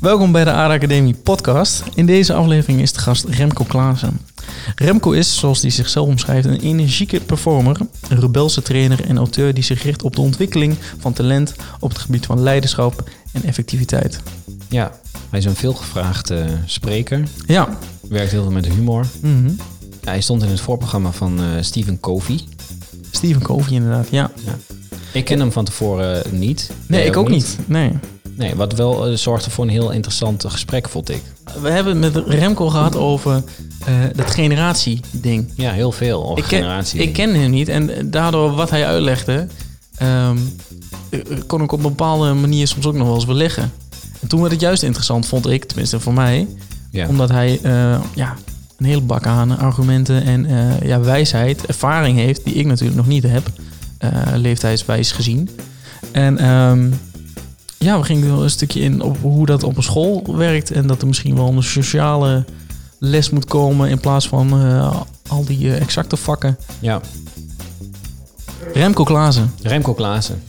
Welkom bij de ARA Academie podcast. In deze aflevering is de gast Remco Klaassen. Remco is, zoals hij zichzelf omschrijft, een energieke performer, een rebelse trainer en auteur die zich richt op de ontwikkeling van talent op het gebied van leiderschap en effectiviteit. Ja, hij is een veelgevraagde spreker. Ja. Werkt heel veel met humor. Mhm. Ja, hij stond in het voorprogramma van eh, Stephen Covey. Stephen Covey inderdaad, ja. Ik ken hem van tevoren niet. Nee, ik ook niet. Nee. Nee, wat wel eh, zorgde voor een heel interessant gesprek, vond ik. We hebben het met Remco gehad over eh dat generatie-ding. Ja, heel veel over Ik ken, generatie. ik ken hem niet en daardoor wat hij uitlegde, ehm, eh, kon ik op een bepaalde manier soms ook nog wel eens beleggen. En toen werd het juist interessant, vond ik, tenminste voor mij, Ja. omdat hij eh, ja, een hele bak aan argumenten en eh, ja, wijsheid, ervaring heeft, die ik natuurlijk nog niet heb, eh, leeftijdswijs gezien. En ehm, ja, we gingen wel een stukje in op hoe dat op een school werkt en dat er misschien wel een sociale les moet komen in plaats van eh, al die eh, exacte vakken. ja. Remco Klaassen. Remco Klaassen.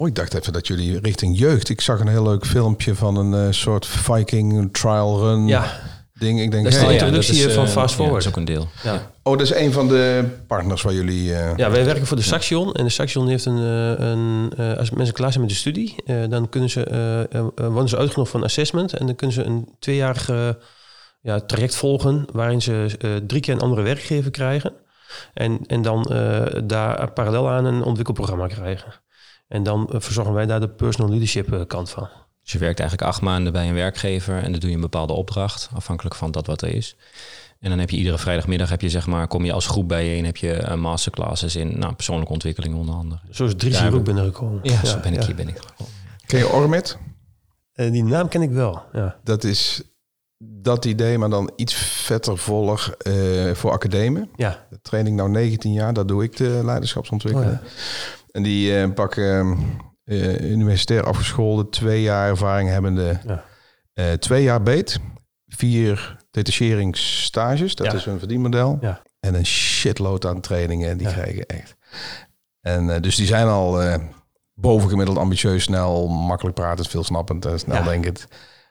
Oh, ik dacht even dat jullie richting jeugd. Ik zag een heel leuk filmpje van een eh, soort Viking trial run Ja, ding. Ik denk, Dat is hey, de ja. introductie eh, van Fast Ja, Forward. dat is ook een deel. ja. Oh, dat is een van de partners waar jullie... eh, ja, wij werken voor de Saxion. En de Saxion heeft een... eh, een eh, als mensen klaar zijn met de studie, eh, dan kunnen ze, eh, eh, worden ze uitgenodigd voor een assessment. En dan kunnen ze een tweejarig eh, ja, traject volgen... waarin ze eh, drie keer een andere werkgever krijgen. En, en dan eh, daar parallel aan een ontwikkelprogramma krijgen. En dan eh, verzorgen wij daar de personal leadership eh, kant van. Dus je werkt eigenlijk acht maanden bij een werkgever en dan doe je een bepaalde opdracht, afhankelijk van dat wat er is. En dan heb je iedere vrijdagmiddag, heb je, zeg maar, kom je als groep bijeen, heb je eh, masterclasses in nou, persoonlijke ontwikkeling onder andere. Zo is Dries Daar hier ook binnengekomen. Ja, zo ben ik ja. hier ben ik gekomen. Ken je Ormit? Die naam ken ik wel, ja. Dat is dat idee, maar dan iets vetter eh, voor academen. Ja, De training nou 19 jaar, daar doe ik de leiderschapsontwikkeling. Oh En die eh, pakken eh, universitair afgeschoolde, twee jaar ervaring hebbende, Ja. eh, twee jaar beet, vier detacheringsstages, dat Ja. is hun verdienmodel. Ja. En een shitload aan trainingen, die krijgen echt. En dus die zijn al bovengemiddeld ambitieus, snel, makkelijk pratend, veel snappend en snel denkend.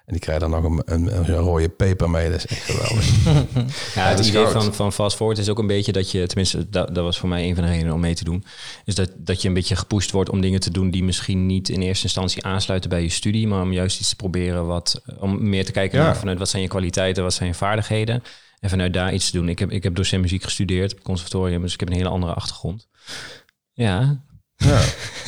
En die krijgen dan nog een, een, een rode peper mee, dat is echt geweldig. Ja, het idee goud. van, van Fast Forward is ook een beetje dat je, tenminste, dat, dat was voor mij een van de redenen om mee te doen, is dat, dat je een beetje gepusht wordt om dingen te doen die misschien niet in eerste instantie aansluiten bij je studie, maar om juist iets te proberen wat, om meer te kijken Ja. naar vanuit wat zijn je kwaliteiten, wat zijn je vaardigheden en vanuit daar iets te doen. Ik heb, ik heb docent muziek gestudeerd op het conservatorium, dus ik heb een hele andere achtergrond. Ja, ja.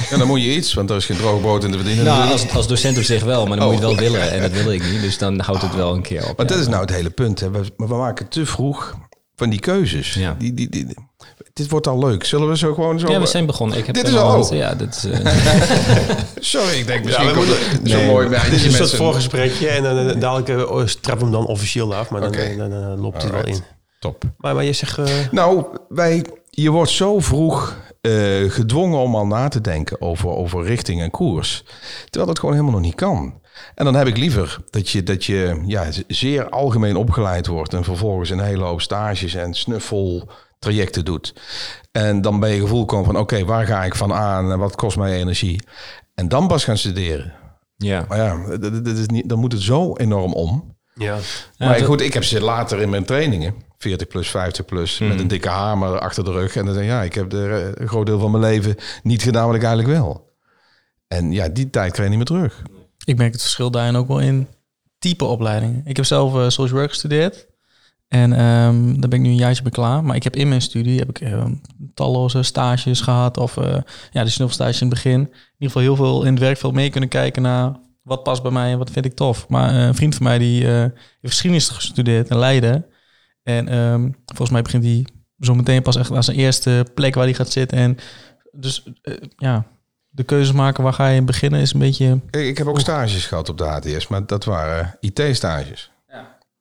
ja, dan moet je iets, want er is geen droog brood in te verdienen. nou, als, als docent op zich wel, maar dan moet je het Oh. wel willen en dat wil ik niet, dus dan houdt het wel een keer op. Maar ja. dat is nou het hele punt. Hè. We, we maken te vroeg van die keuzes. Ja. Die, die, die, dit wordt al leuk. Zullen we zo gewoon zo... Ja, we zijn begonnen. Ik heb Dit is al- hand- Ja, dit is, eh, Sorry, ik denk misschien we komt moeten- zo'n Nee. mooi Het is meisje een soort voorgesprekje en dan eh, dadelijk uh, we hem dan officieel af, maar dan, eh, dan, eh, loopt het wel Alright. in. Top. Maar, maar je zegt, eh, Nou, wij, je wordt zo vroeg eh, gedwongen om al na te denken over, over richting en koers. Terwijl dat gewoon helemaal nog niet kan. En dan heb ik liever dat je, dat je ja, zeer algemeen opgeleid wordt... en vervolgens een hele hoop stages en snuffeltrajecten doet. En dan bij je gevoel komt van... oké, waar ga ik van aan en wat kost mij energie? En dan pas gaan studeren. ja. Maar ja, dat, dat is niet, dan moet het zo enorm om. Ja, maar goed, ik heb ze later in mijn trainingen, 40 plus, 50 plus, met een dikke hamer achter de rug. En dan zeg ik, ja, ik heb de, een groot deel van mijn leven niet gedaan wat ik eigenlijk wil. En ja, die tijd krijg je niet meer terug. Ik merk het verschil daarin ook wel in type opleidingen. Ik heb zelf eh, social work gestudeerd. En ehm, daar ben ik nu een jaartje bij klaar. Maar ik heb in mijn studie heb ik, ehm, talloze stages gehad. Of eh, ja, de snuffelstages in het begin. In ieder geval heel veel in het werkveld mee kunnen kijken naar wat past bij mij en wat vind ik tof. Maar eh, een vriend van mij die eh, heeft geschiedenis gestudeerd in Leiden. En ehm, volgens mij begint hij zo meteen pas echt aan zijn eerste plek waar hij gaat zitten. En dus eh, ja, de keuzes maken waar ga je beginnen is een beetje... Ik, heb ook stages gehad op de HTS, maar dat waren IT-stages.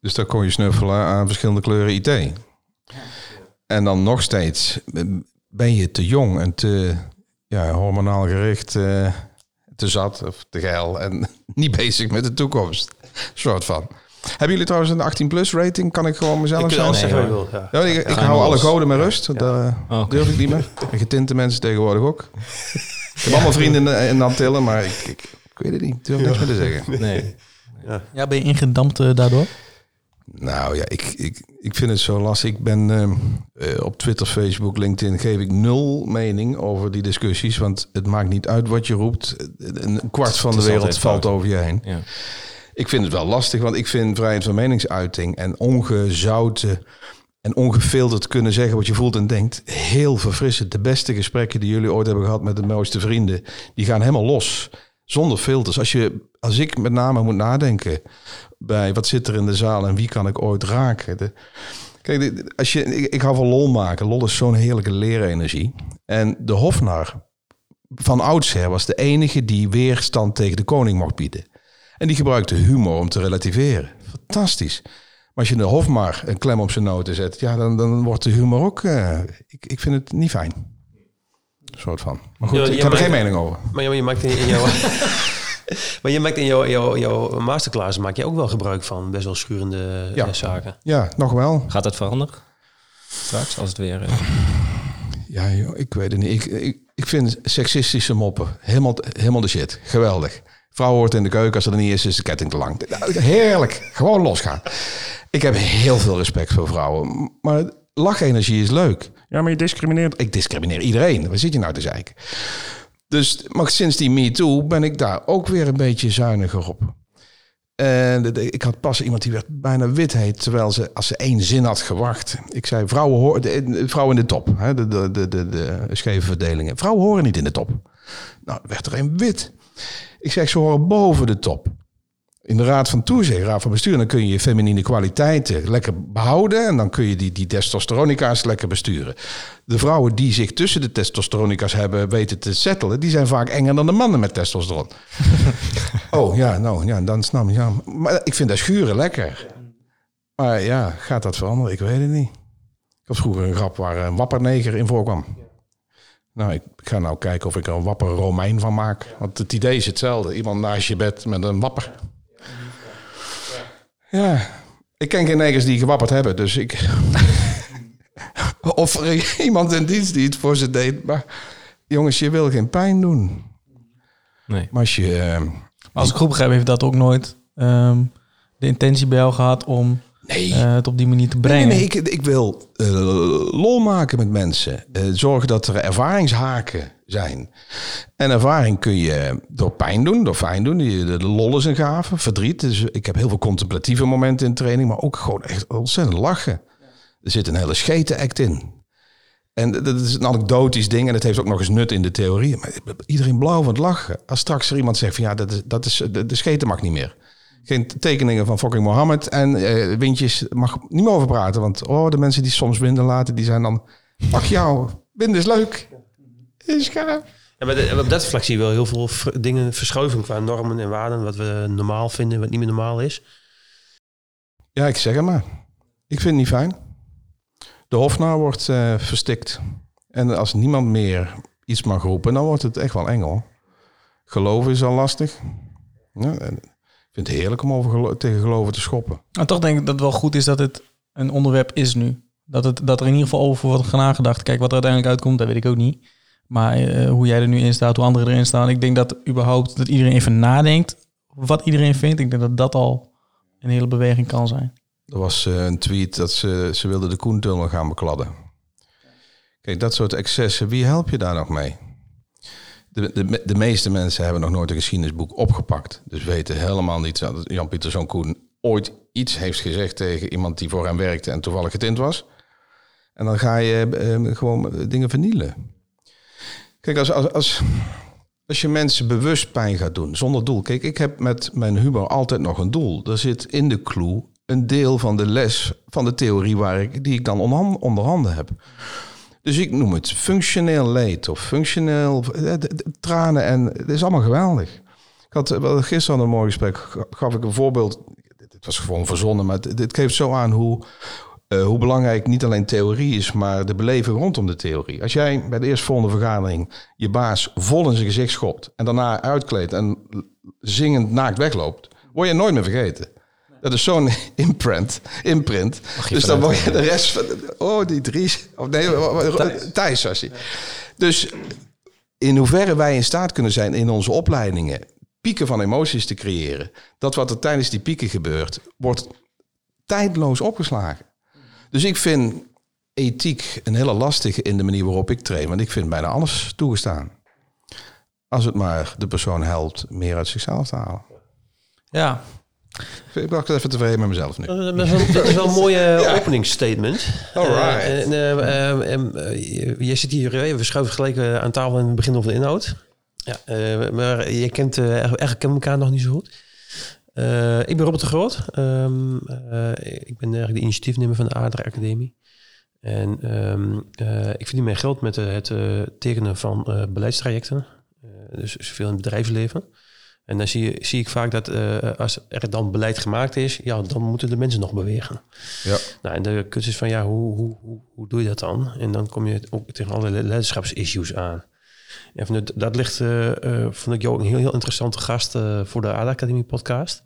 Dus daar kon je snuffelen aan verschillende kleuren IT. En dan nog steeds ben je te jong en te ja, hormonaal gericht. Te zat of te geil en niet bezig met de toekomst. Soort van. Hebben jullie trouwens een 18 plus rating? Kan ik gewoon mezelf Ik zijn? alles zeggen Nee, wil. Ja. Ja, ik, hou alle goden met rust. Dat eh, Oh, durf ik niet meer. En getinte mensen tegenwoordig ook. Ik heb allemaal vrienden in, in Antillen, maar ik, ik, ik weet het niet. Ik durf niks meer te zeggen. Nee. Ja, ben je ingedampt eh, daardoor? Nou ja, ik, ik, ik vind het zo lastig. Ik ben ehm, eh, op Twitter, Facebook, LinkedIn geef ik nul mening over die discussies. Want het maakt niet uit wat je roept. Een kwart van de wereld valt fout. over je heen. Ja. Ik vind het wel lastig, want ik vind vrijheid van meningsuiting en ongezouten en ongefilterd kunnen zeggen wat je voelt en denkt heel verfrissend. De beste gesprekken die jullie ooit hebben gehad met de mooiste vrienden, die gaan helemaal los. Zonder filters. Als, je, als ik met name moet nadenken bij wat zit er in de zaal en wie kan ik ooit raken. Kijk, als je, ik, ik hou van lol maken. Lol is zo'n heerlijke leerenergie. En de Hofnar van oudsher was de enige die weerstand tegen de koning mocht bieden. En die gebruikte humor om te relativeren. Fantastisch. Maar als je de Hofmar een klem op zijn noten zet, ja, dan, dan wordt de humor ook. eh, ik, ik vind het niet fijn. Een soort van. Maar goed, Ja, ik heb er geen mening over. Maar, ja, maar je maakt in, in jouw... maar je maakt in jouw, jouw, jouw masterclass maak je ook wel gebruik van best wel schurende Ja. eh, zaken. Ja, nog wel. Gaat dat veranderen? Straks, als het weer... eh, Ja, joh, ik weet het niet. Ik, ik, ik vind seksistische moppen helemaal, helemaal de shit. Geweldig. Vrouw hoort in de keuken, als ze er niet is, is de ketting te lang. Heerlijk. Gewoon losgaan. Ik heb heel veel respect voor vrouwen. Maar lachenergie is leuk. Ja, maar je discrimineert... Ik discrimineer iedereen. Waar zit je nou te zeiken? Dus, maar sinds die MeToo ben ik daar ook weer een beetje zuiniger op. En ik had pas iemand die werd bijna wit heet, terwijl ze, als ze één zin had gewacht. Ik zei, vrouwen, de, de- vrouwen in de top, hè, de, de, de, de, de scheve verdelingen. Vrouwen horen niet in de top. Nou, werd er een wit. Ik zeg, ze horen boven de top. In de raad van toezicht, raad van bestuur, dan kun je je feminine kwaliteiten lekker behouden. En dan kun je die, die testosteronica's lekker besturen. De vrouwen die zich tussen de testosteronica's hebben weten te settelen, die zijn vaak enger dan de mannen met testosteron. oh ja, nou ja, dan snap ik. Ja. Maar ik vind dat schuren lekker. Maar ja, gaat dat veranderen? Ik weet het niet. Ik had vroeger een grap waar een wapperneger in voorkwam. Nou, ik ga nou kijken of ik er een wapper Romein van maak. Want het idee is hetzelfde. Iemand naast je bed met een wapper. Ja, ik ken geen negers die gewapperd hebben, dus ik... of er iemand in dienst die het voor ze deed. Maar jongens, je wil geen pijn doen. nee. Maar als je... Maar als ik goed begrijp, heeft dat ook nooit ehm, de intentie bij jou gehad om nee, eh, het op die manier te brengen. nee, nee, ik, ik wil eh, lol maken met mensen. Eh, zorgen dat er ervaringshaken zijn. En ervaring kun je door pijn doen, door fijn doen. De, lol is een gave, verdriet. Dus ik heb heel veel contemplatieve momenten in training, maar ook gewoon echt ontzettend lachen. Er zit een hele scheten act in. En dat is een anekdotisch ding en het heeft ook nog eens nut in de theorie. Maar iedereen blauw van het lachen. Als straks er iemand zegt van ja, dat is, dat is, de, de scheten mag niet meer. Geen tekeningen van fucking Mohammed en eh, windjes mag niet meer over praten. Want oh, de mensen die soms winden laten, die zijn dan... Ach jou, winden is leuk. Is gaaf. Ja, maar op dat vlak zie je wel heel veel dingen verschuiven qua normen en waarden. Wat we normaal vinden, wat niet meer normaal is. Ja, ik zeg het maar. Ik vind het niet fijn. De hofnaar wordt eh, verstikt. En als niemand meer iets mag roepen, dan wordt het echt wel engel. Geloven is al lastig. Ja, en vind het heerlijk om over gelo- tegen geloven te schoppen. Maar toch denk ik dat het wel goed is dat het een onderwerp is nu. Dat, het, dat er in ieder geval over wordt nagedacht. Kijk, wat er uiteindelijk uitkomt, dat weet ik ook niet. Maar eh, hoe jij er nu in staat, hoe anderen erin staan. Ik denk dat überhaupt dat iedereen even nadenkt wat iedereen vindt. Ik denk dat dat al een hele beweging kan zijn. Er was eh, een tweet dat ze, ze wilden de Koentunnel gaan bekladden. Kijk, dat soort excessen, wie help je daar nog mee? De, de, de meeste mensen hebben nog nooit een geschiedenisboek opgepakt. Dus weten helemaal niet dat Jan-Pieter Zoon Koen ooit iets heeft gezegd tegen iemand die voor hem werkte en toevallig getint was. En dan ga je eh, gewoon dingen vernielen. Kijk, als, als, als, als je mensen bewust pijn gaat doen, zonder doel. Kijk, ik heb met mijn humor altijd nog een doel. Er zit in de clue een deel van de les van de theorie waar ik, die ik dan onder, onder handen heb. Dus ik noem het functioneel leed of functioneel eh, tranen. En het is allemaal geweldig. Ik had eh, gisteren een mooi gesprek. ga- Gaf ik een voorbeeld. Het was gewoon verzonnen, maar dit geeft zo aan hoe eh, hoe belangrijk niet alleen theorie is, maar de beleving rondom de theorie. Als jij bij de eerstvolgende vergadering je baas vol in zijn gezicht schopt en daarna uitkleedt en zingend naakt wegloopt, word je nooit meer vergeten. Dat is zo'n imprint. imprint. Dus dan word je de rest van... Oh, die Dries. Of nee, Thijs was hij. Dus in hoeverre wij in staat kunnen zijn in onze opleidingen... pieken van emoties te creëren. Dat wat er tijdens die pieken gebeurt... wordt tijdloos opgeslagen. Dus ik vind ethiek een hele lastige in de manier waarop ik train. Want ik vind bijna alles toegestaan. Als het maar de persoon helpt meer uit zichzelf te halen. Ja, Ik ben even tevreden met mezelf nu. Dat is wel, een mooie openingsstatement. Alright. Eh, eh, eh, jij zit hier, we schuiven gelijk aan tafel en we beginnen over de inhoud. Ja, maar je kent, eigenlijk kennen elkaar nog niet zo goed. Ik ben Robert de Groot. Ehm, eh, ik ben eigenlijk de initiatiefnemer van de Ader Academie. En eh, ik verdien mijn geld met het tekenen van beleidstrajecten. Dus veel in het bedrijfsleven. En dan zie, je, zie ik vaak dat eh, als er dan beleid gemaakt is, ja, dan moeten de mensen nog bewegen. Ja. Nou, en de kunst is van, ja, hoe, hoe, hoe, hoe doe je dat dan? En dan kom je ook tegen allerlei leiderschapsissues aan. En vanuit, dat ligt, eh, eh, vond ik jou ook een heel, heel interessante gast voor de ADA Academie podcast.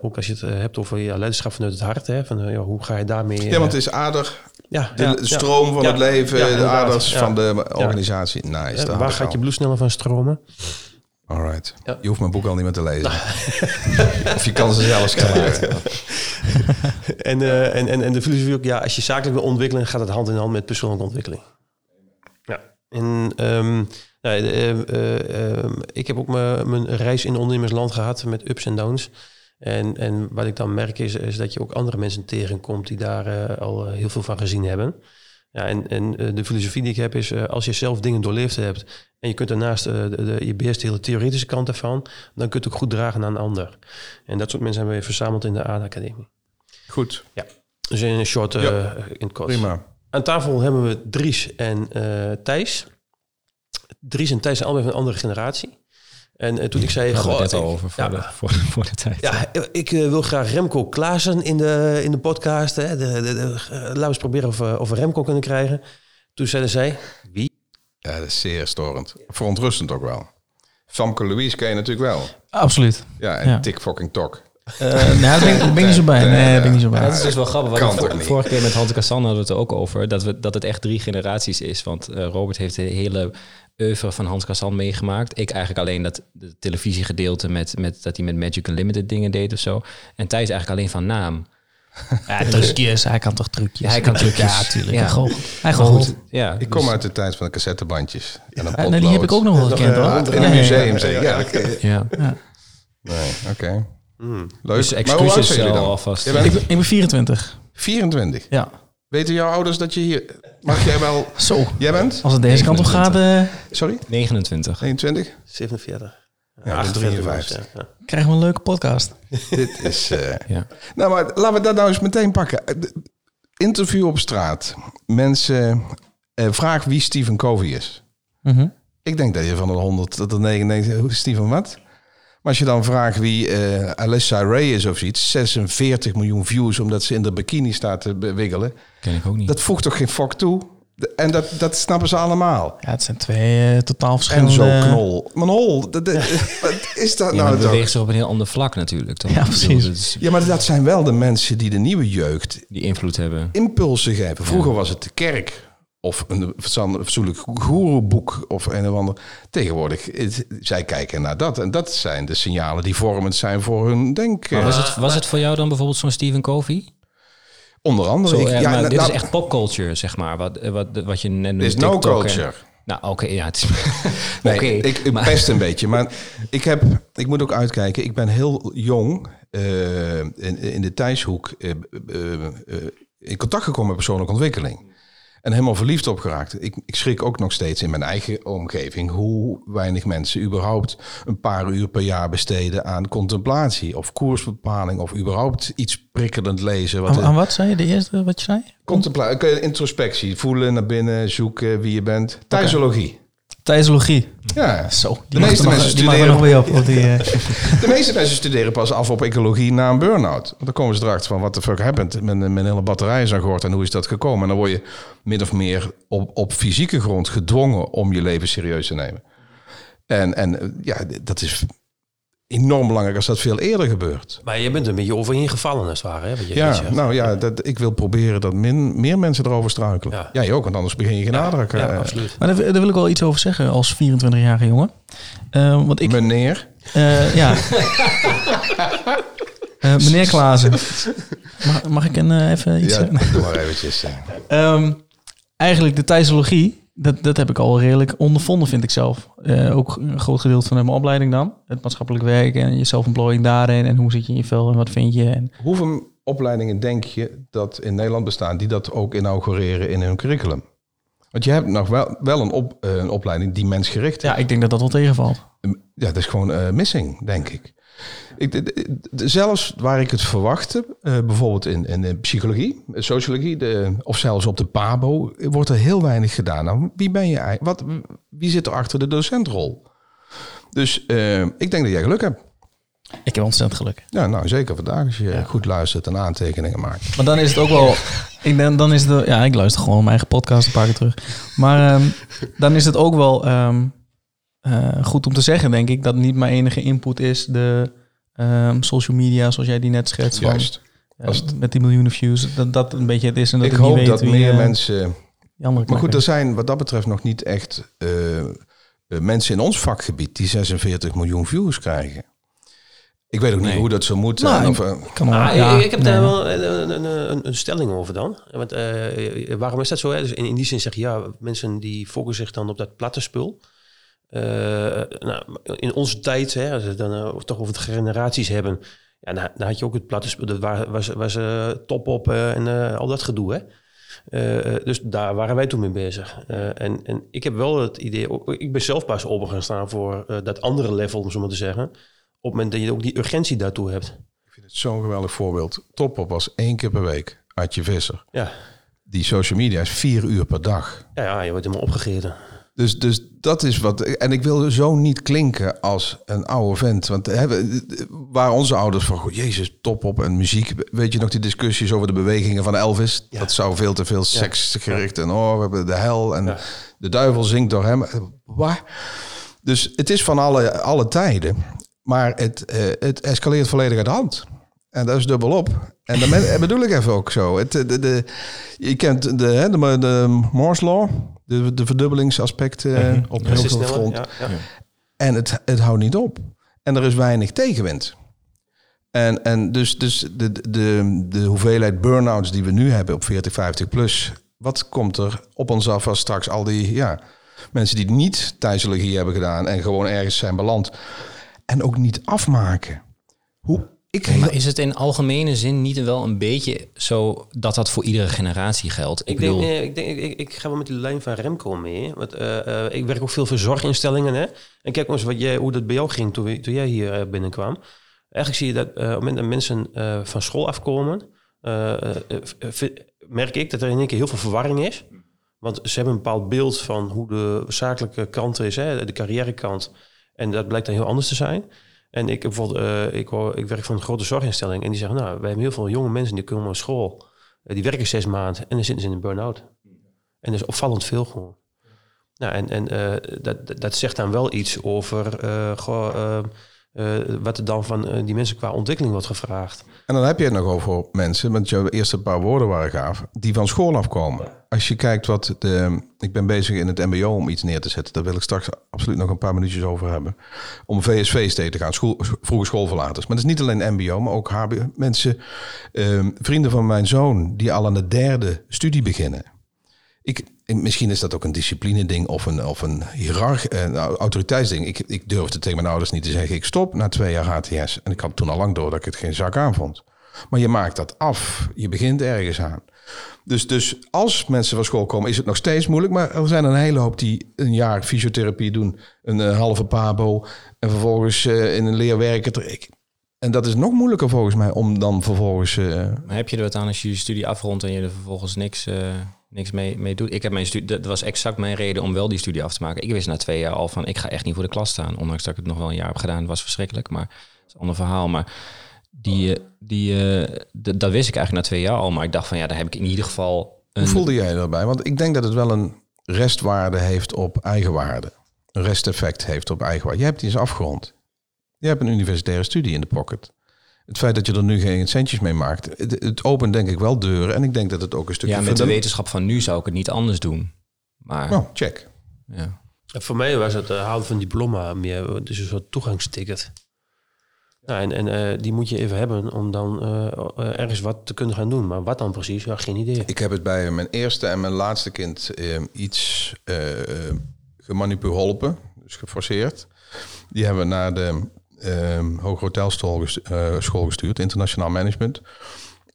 Ook als je het hebt over ja, leiderschap vanuit het hart. Hè, van, ja, hoe ga je daarmee... Ja, want het is ader, ja, de ja, de ja. stroom van Ja, het leven, de aders van de organisatie. Nice. Waar gaat je bloed sneller van stromen? Alright. Ja. Je hoeft mijn boek al niet meer te lezen. of je kan ze zelf schrijven. En, eh, en, en, en de filosofie ook, ja, als je zakelijk wil ontwikkelen, gaat het hand in hand met persoonlijke ontwikkeling. Ja. En ehm, nou, eh, eh, ik heb ook mijn mijn reis in ondernemersland gehad met ups en downs. En, en wat ik dan merk is, is dat je ook andere mensen tegenkomt die daar al heel veel van gezien hebben. Ja, en, en eh, de filosofie die ik heb is, eh, als je zelf dingen doorleefd hebt en je kunt daarnaast, eh, de, de, je beheerst de hele theoretische kant ervan, dan kun je het ook goed dragen aan een ander. En dat soort mensen hebben we verzameld in de ADA Academie. Goed, Dus in een short, Ja. in kort. prima. Aan tafel hebben we Dries en eh, Thijs. Dries en Thijs zijn allebei van een andere generatie. En eh, toen ik zei... Goh, het ik- over voor, ja, de, voor, voor de tijd. ja, ik eh, wil graag Remco Klaassen in de, in de podcast. Hè. De, de, de, eh, laten we eens proberen of, we- of we Remco kunnen krijgen. Toen zeiden zij... Wie? Ja, dat is zeer storend. Verontrustend ook wel. Famke Louise ken je natuurlijk wel. absoluut. Ja, en Ja. Tik fucking Tok. Eh nee, daar ben, ik- daar ben ik niet zo bij. Nee, daar ben ik niet zo bij. dat is dus wel grappig. Vor- vorige keer met Hans Kassan hadden we het er ook over. Dat, we, dat het echt drie generaties is. Want Robert heeft de hele oeuvre van Hans Kassan meegemaakt. Ik eigenlijk alleen dat de televisiegedeelte met, met dat hij met Magic Unlimited dingen deed of zo. En Thijs eigenlijk alleen van naam. Ja, trucjes. Hij kan toch trucjes? Ja, hij kan trucjes. Ja, tuurlijk. Ja. Hij goed, ja, Ik dus- kom uit de tijd van de cassettebandjes. En een Ja, die heb ik ook nog wel gekend, Ja, hoor. in een ja, museum, ja. zeg ja. oké. Ja. Nee, oké. Hmm. Leuk. Dus Maar hoe oud excuses zijn jullie al dan? alvast. Ik ben, ik ben 24. 24. Ja. Weten jouw ouders dat je hier... Mag jij wel... Zo. Jij bent? Als het deze kant op gaat, eh, Sorry? 29. 21? 47. Ja, 58 53. was, ja. Ja. krijgen we een leuke podcast. Dit is... eh, Ja. Nou, maar laten we dat nou eens meteen pakken. Eh, de- Interview op straat. Mensen eh, vraag wie Stephen Covey is. Mhm. Ik denk dat je van de 100 tot de 99... Hoe Stephen wat? Maar als je dan vraagt wie eh Alyssa Ray is of zoiets... 46 miljoen views omdat ze in de bikini staat te wiggelen. Ken ik ook niet. Dat voegt toch geen fok toe? En dat, dat snappen ze allemaal. Ja, het zijn twee eh, totaal En verschillende... zo knol. Manol, dat, dat- wat is dat ja, nou het beweegt zich op een heel ander vlak natuurlijk. Toch? Ja, precies. is- Ja, maar dat zijn wel de mensen die de nieuwe jeugd die invloed hebben. impulsen geven. Vroeger was het de kerk of een fatsoenlijk goeroeboek of een of ander. Tegenwoordig, het- zij kijken naar dat. En dat zijn de signalen die vormend zijn voor hun denk. Maar was het, was het voor jou dan bijvoorbeeld zo'n Stephen Covey? Onder andere. Zo, ik- ja, ja, maar nou, dit is nou, echt popculture, zeg maar. Wat, eh, wat, wat je net noemde. is no TikTok en- culture. Nou, oké, ja, het is... Nee, oké, ik, ik maar- pest een beetje. Maar ik, heb, ik moet ook uitkijken. Ik ben heel jong eh, in, in de Thijshoek eh, in contact gekomen met persoonlijke ontwikkeling. En helemaal verliefd op geraakt. Ik, ik schrik ook nog steeds in mijn eigen omgeving hoe weinig mensen überhaupt een paar uur per jaar besteden aan contemplatie of koersbepaling of überhaupt iets prikkelend lezen. Wat Aan, aan wat zei je? De eerste wat je zei? Contempla- introspectie, voelen naar binnen, zoeken wie je bent. Thuisologie. Thijsologie. Ja, Zo, De meeste nog- mensen er studeren- nog weer op. op die, eh, De meeste mensen studeren pas af op ecologie na een burn-out. Want dan komen ze erachter van wat de fuck happened. Mijn, mijn hele batterij is aan gehoord en hoe is dat gekomen? En dan word je min of meer op, op fysieke grond gedwongen om je leven serieus te nemen. En, en eh, ja, dat is enorm belangrijk als dat veel eerder gebeurt. Maar je bent er een beetje overheen gevallen als het ware. Hè, wat je, Ja, zegt. nou ja, dat, ik wil proberen dat min, meer mensen erover struikelen. Ja. Jij ook, want anders begin je geen ja, eh, absoluut. maar daar, daar wil ik wel iets over zeggen als 24-jarige jongen. Eh, want ik, Meneer, eh, ja. Eh, meneer Klaassen. Mag, mag ik een, eh, even iets ja, zeggen? doe maar eventjes. eh. Ehm, eigenlijk de Thijsologie, dat, dat heb ik al redelijk ondervonden, vind ik zelf. Eh, ook een groot gedeelte van mijn opleiding dan. Het maatschappelijk werk en je zelfontplooiing daarin. En hoe zit je in je vel en wat vind je. En, Hoeveel opleidingen denk je dat in Nederland bestaan die dat ook inaugureren in hun curriculum? Want je hebt nog wel, wel een, op, eh, een opleiding die mensgericht is. ja, ik denk dat dat wel tegenvalt. Ja, dat is gewoon eh, missing, denk ik. Ik zelfs waar ik het verwachtte, eh, bijvoorbeeld in, in de psychologie, eh, sociologie, de, of zelfs op de PABO, wordt er heel weinig gedaan. Nou, wie ben je? Wat, wie zit er achter de docentrol? Dus eh, ik denk dat jij geluk hebt. Ik heb ontzettend geluk. Ja, nou zeker vandaag als je goed luistert en aantekeningen maakt. Maar dan is het ook wel. Ik denk, dan is het. Ja, ik luister gewoon mijn eigen podcast een paar keer terug. Maar ehm, dan is het ook wel ehm, eh, goed om te zeggen, denk ik, dat niet mijn enige input is de ehm, social media, zoals jij die net schetst. Juist. eh, Als het- met die miljoenen views, dat dat een beetje het is. En dat ik ik, hoop niet weet dat wie, meer eh, mensen Maar goed, er zijn wat dat betreft nog niet echt mensen in ons vakgebied die 46 miljoen views krijgen. Ik weet ook niet hoe dat zo moet. Nou, of, Ah, ja, ik, ik heb nee. daar wel een, een, een, een stelling over dan. Want, eh, waarom is dat zo? Hè? Dus in, in die zin zeg je, ja, mensen die focussen zich dan op dat platte spul. Eh, nou, in onze tijd, hè, als we het dan eh, toch over de generaties hebben, ja, dan, dan had je ook het platte spul. Dat was, eh, top op en al dat gedoe. Hè? Dus daar waren wij toen mee bezig. En, en ik heb wel het idee, ik ben zelf pas open gaan staan voor dat andere level, om zo maar te zeggen. Op het moment dat je ook die urgentie daartoe hebt. ik vind het zo'n geweldig voorbeeld. Topop was één keer per week. Adje Visser. Ja, Die social media is vier uur per dag. ja, ja je wordt helemaal opgegeten. Dus, dus dat is wat. En ik wil zo niet klinken als een oude vent. Want we- waar onze ouders van, goh, Jezus, top op en muziek. Weet je nog die discussies over de bewegingen van Elvis? Dat zou veel te veel seksgericht en oh, we hebben de hel en de duivel zingt door hem. Waar? Dus het is van alle, alle tijden. Maar het, eh, het escaleert volledig uit de hand. En dat is dubbel op. En dat bedoel ik even ook zo. Het, de, de, je kent de, hè, de, de Moore's Law, de, de verdubbelingsaspect eh, op heel veel. Ja, ja. En het, het houdt niet op. En er is weinig tegenwind. En, en dus, dus de, de, de hoeveelheid burn-outs die we nu hebben op 40, 50 plus... wat komt er op ons af als straks al die ja, mensen die niet thuisologie hebben gedaan... en gewoon ergens zijn beland en ook niet afmaken? Hoe, ik, Maar is het in algemene zin niet wel een beetje zo dat dat voor iedere generatie geldt? Ik, denk, nee, ik, denk ik, ik, ga wel met die lijn van Remco mee. Want, eh, eh, ik werk ook veel voor zorginstellingen. Hè? En kijk eens wat jij, hoe dat bij jou ging toen, toen jij hier eh, binnenkwam. Eigenlijk zie je dat eh, op het moment dat mensen eh, van school afkomen... eh, eh, eh, merk ik dat er in één keer heel veel verwarring is. Want ze hebben een bepaald beeld van hoe de zakelijke kant is, hè, de carrièrekant. En dat blijkt dan heel anders te zijn. En ik, bijvoorbeeld, eh, ik, ik werk voor een grote zorginstelling. En die zeggen, nou, wij hebben heel veel jonge mensen die komen naar school. Eh, die werken zes maanden en dan zitten ze in een burn-out. En dat is opvallend veel gewoon. Nou, en, en eh, dat, dat- zegt dan wel iets over goh, eh, wat er dan van eh, die mensen qua ontwikkeling wordt gevraagd. En dan heb je het nog over mensen, want jouw eerste paar woorden waren gaaf, die van school afkomen. Als je kijkt wat de. Ik ben bezig in het MBO om iets neer te zetten. Daar wil ik straks absoluut nog een paar minuutjes over hebben. Om VSV's tegen te gaan, school, vroege schoolverlaters. Maar het is niet alleen MBO, maar ook HBO. Mensen, ehm, vrienden van mijn zoon, die al aan de derde studie beginnen. Ik, misschien is dat ook een discipline ding of een, of een hiërarch, een autoriteitsding. Ik, ik durfde tegen mijn ouders niet te zeggen, ik stop na twee jaar HTS. En ik had toen al lang door dat ik het geen zak aan vond. Maar je maakt dat af. Je begint ergens aan. Dus, dus als mensen van school komen, is het nog steeds moeilijk. Maar er zijn een hele hoop die een jaar fysiotherapie doen, een eh, halve pabo en vervolgens eh, in een leer werken. Ik, En dat is nog moeilijker volgens mij om dan vervolgens... eh, Maar heb je er wat aan als je je studie afrondt en je er vervolgens niks, eh, niks mee, mee doet? Ik heb mijn studie, dat was exact mijn reden om wel die studie af te maken. Ik wist na twee jaar al van, ik ga echt niet voor de klas staan. Ondanks dat ik het nog wel een jaar heb gedaan. Was verschrikkelijk, maar dat is een ander verhaal. Maar die, eh, die, eh, dat wist ik eigenlijk na twee jaar al. Maar ik dacht van, ja, daar heb ik in ieder geval een... Hoe voelde jij daarbij? Want ik denk dat het wel een restwaarde heeft op eigenwaarde. Een resteffect heeft op eigenwaarde. Je hebt die eens afgerond. Je hebt een universitaire studie in de pocket. Het feit dat je er nu geen centjes mee maakt, het, het opent denk ik wel deuren. En ik denk dat het ook een stukje... Ja, met de wetenschap van nu zou ik het niet anders doen. Maar, Nou, check. ja. En Voor mij was het eh, halen van diploma meer, dus een soort toegangsticket. Nou, en en eh, die moet je even hebben om dan eh, ergens wat te kunnen gaan doen. Maar wat dan precies? Ja, geen idee. Ik heb het bij mijn eerste en mijn laatste kind eh, iets eh gemanipuleerd, dus geforceerd. Die hebben we naar de eh Hoge Hotelschool ges- eh, school gestuurd, internationaal management.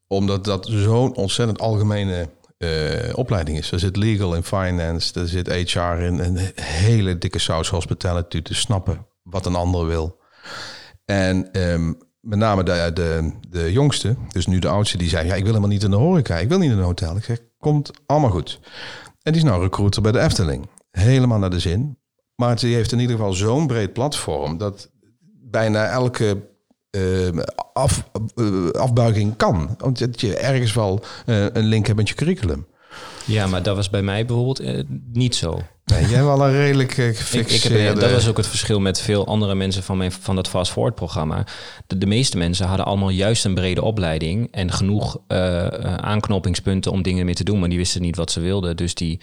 Omdat dat zo'n ontzettend algemene eh, opleiding is. Er zit legal in finance, er zit HR in, een hele dikke saus hospitality te snappen wat een ander wil. En ehm, met name de, de, de jongste, dus nu de oudste, die zei... ja, ik wil helemaal niet in de horeca, ik wil niet in een hotel. Ik zeg, komt allemaal goed. En die is nou recruiter bij de Efteling. Helemaal naar de zin. Maar die heeft in ieder geval zo'n breed platform... dat bijna elke ehm, af, eh, afbuiging kan. Want dat je ergens wel eh, een link hebt met je curriculum. ja, maar dat was bij mij bijvoorbeeld eh, niet zo. Nee, jij hebt wel een redelijk Ik, ik gefixeerde... heb, dat was ook het verschil met veel andere mensen van, mijn, van dat Fast Forward programma. De, de meeste mensen hadden allemaal juist een brede opleiding en genoeg aanknopingspunten om dingen mee te doen, maar die wisten niet wat ze wilden. Dus die,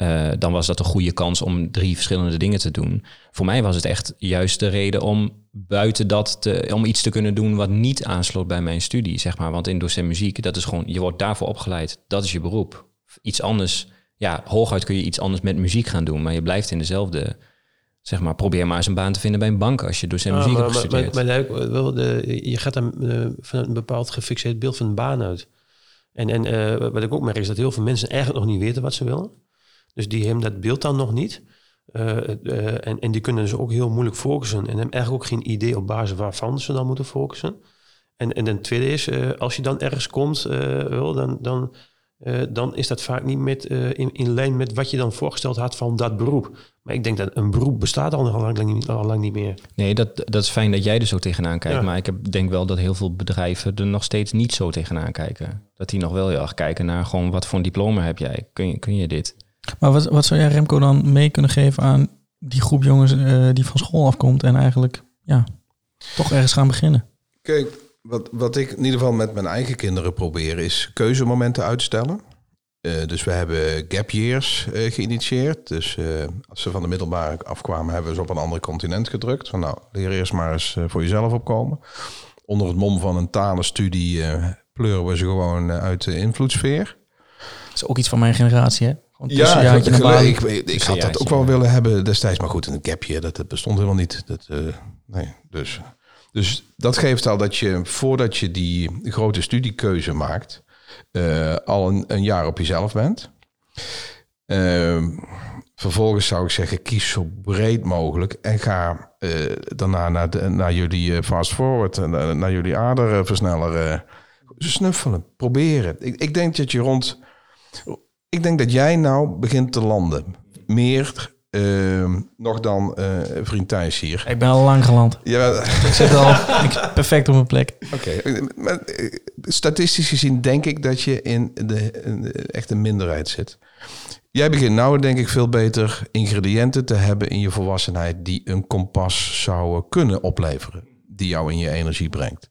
eh, dan was dat een goede kans om drie verschillende dingen te doen. Voor mij was het echt juist de reden om buiten dat te, om iets te kunnen doen wat niet aansloot bij mijn studie, zeg maar. Want in docent muziek, dat is gewoon, je wordt daarvoor opgeleid. Dat is je beroep. Iets anders, ja, hooguit kun je iets anders met muziek gaan doen, maar je blijft in dezelfde zeg maar, probeer maar eens een baan te vinden bij een bank als je docent Ah, muziek maar, hebt maar, maar, gestudeerd. maar leuk, wel de, je gaat dan eh, van een bepaald gefixeerd beeld van een baan uit. En, en eh, wat ik ook merk is dat heel veel mensen eigenlijk nog niet weten wat ze willen. Dus die hebben dat beeld dan nog niet. Eh, eh, en, en die kunnen dus ook heel moeilijk focussen. En hebben eigenlijk ook geen idee op basis waarvan ze dan moeten focussen. En, en ten tweede is, eh, als je dan ergens komt, wel, dan, dan, dan is dat vaak niet met, in, in lijn met wat je dan voorgesteld had van dat beroep. Maar ik denk dat een beroep bestaat al lang, lang, al lang niet meer. Nee, dat, dat is fijn dat jij er zo tegenaan kijkt. Ja. Maar ik heb, denk wel dat heel veel bedrijven er nog steeds niet zo tegenaan kijken. Dat die nog wel heel erg kijken naar gewoon wat voor een diploma heb jij? Kun je, kun je dit? Maar wat, wat zou jij Remco dan mee kunnen geven aan die groep jongens eh, die van school afkomt en eigenlijk ja, toch ergens gaan beginnen? Kijk, wat, wat ik in ieder geval met mijn eigen kinderen probeer is keuzemomenten uitstellen. Eh, dus we hebben gap years eh, geïnitieerd. Dus als ze van de middelbare afkwamen, hebben we ze op een ander continent gedrukt. Van nou, leer eerst maar eens voor jezelf opkomen. Onder het mom van een talenstudie pleuren we ze gewoon uit de invloedssfeer. Dat is ook iets van mijn generatie, hè? Baan. ik, ik, ik had dat ook wel willen hebben destijds. Maar goed, een year, dat, dat bestond helemaal niet. Dat, eh, nee, dus, dus dat geeft al dat je, voordat je die grote studiekeuze maakt... eh, al een, een jaar op jezelf bent. Ehm, vervolgens zou ik zeggen, kies zo breed mogelijk... en ga eh, daarna naar, de, naar jullie fast forward... en naar, naar jullie aderversneller snuffelen, proberen. Ik, ik denk dat je rond... Ik denk dat jij nou begint te landen. Meer ehm, nog dan eh, vriend Thijs hier. Ik ben al lang geland. Ja, Ik zit al ik, perfect op mijn plek. oké. Maar, eh, Statistisch gezien denk ik dat je in de, in de echte minderheid zit. Jij begint nou denk ik veel beter ingrediënten te hebben in je volwassenheid... die een kompas zouden kunnen opleveren. Die jou in je energie brengt.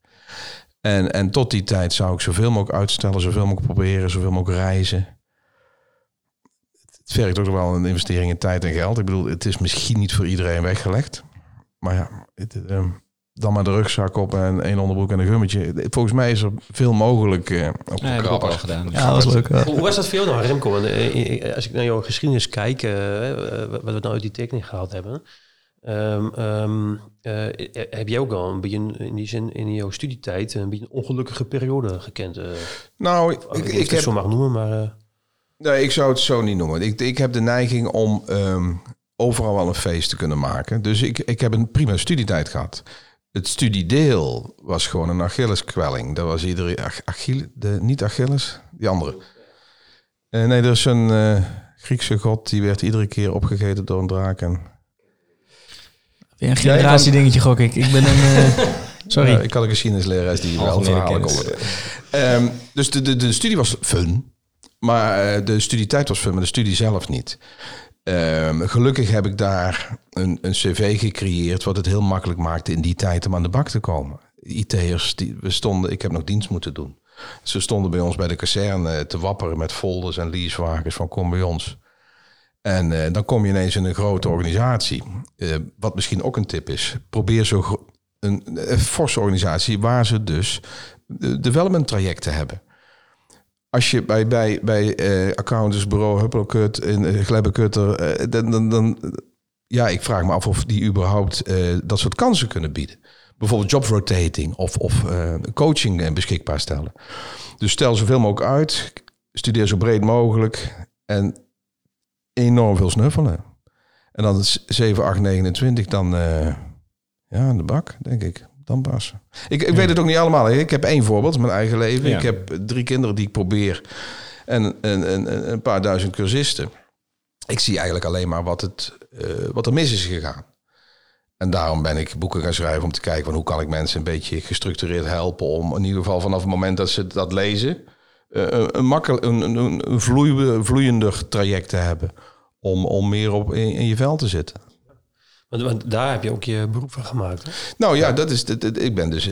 En, en tot die tijd zou ik zoveel mogelijk uitstellen, zoveel mogelijk proberen, zoveel mogelijk reizen. Het vergt ook nog wel een investering in tijd en geld. Ik bedoel, het is misschien niet voor iedereen weggelegd. Maar ja, het, eh, dan maar de rugzak op en één onderbroek en een gummetje. Volgens mij is er veel mogelijk eh, op Ja, al gedaan. Ja, dat was leuk. ja. Hoe was dat voor jou nou, Remco? Eh, eh, als ik naar jouw geschiedenis kijk, wat we nou uit die tekening gehaald hebben, ehm, ehm, eh, eh, heb jij ook al een beetje een- in die zin in jouw studietijd een beetje een ongelukkige periode gekend? Nou, ik, ik, weet niet of ik, ik het heb, zo mag noemen, maar eh, nee, ik zou het zo niet noemen. Ik, ik heb de neiging om ehm, overal wel een feest te kunnen maken. Dus ik, ik heb een prima studietijd gehad. het studiedeel was gewoon een Achilleskwelling. Dat was iedere Ach- de, niet Achilles, die andere. Eh, nee, er is een eh, Griekse god die werd iedere keer opgegeten door een draak. En, Weer een generatie dingetje gok ik. Ik ben een... eh, sorry. Ik had een geschiedenislerares die wel verhalen kon. Ehm, dus de, de, de studie was fun. Maar eh, de studietijd was fun, maar de studie zelf niet. Ehm, gelukkig heb ik daar een, een cv gecreëerd... wat het heel makkelijk maakte in die tijd om aan de bak te komen. IT'ers, die, we stonden, ik heb nog dienst moeten doen. Ze stonden bij ons bij de kazerne te wapperen met folders en leasewagens van kom bij ons. En eh, dan kom je ineens in een grote organisatie. Eh, wat misschien ook een tip is. Probeer zo een, forse organisatie waar ze dus de development trajecten hebben. Als je bij, bij, bij eh accountantsbureau Huppelkut in uh, dan, dan, dan, ja, ik vraag me af of die überhaupt eh, dat soort kansen kunnen bieden. Bijvoorbeeld job rotating of, of eh, coaching beschikbaar stellen. Dus stel zoveel mogelijk uit, studeer zo breed mogelijk en enorm veel snuffelen. En dan is 7, 8, 29, dan ja, aan de bak, denk ik. Dan passen. Ik, ik weet het ook niet allemaal. Ik heb één voorbeeld, mijn eigen leven. Ja. Ik heb drie kinderen die ik probeer en een, een, een paar duizend cursisten. Ik zie eigenlijk alleen maar wat, het, eh, wat er mis is gegaan. En daarom ben ik boeken gaan schrijven om te kijken van hoe kan ik mensen een beetje gestructureerd helpen om in ieder geval vanaf het moment dat ze dat lezen eh, een, een, makkel, een, een, een vloeie- vloeiender traject te hebben om, om meer op in, in je vel te zitten. Want, want daar heb je ook je beroep van gemaakt. Hè? Nou ja, dat is. Dat, dat- ik ben dus.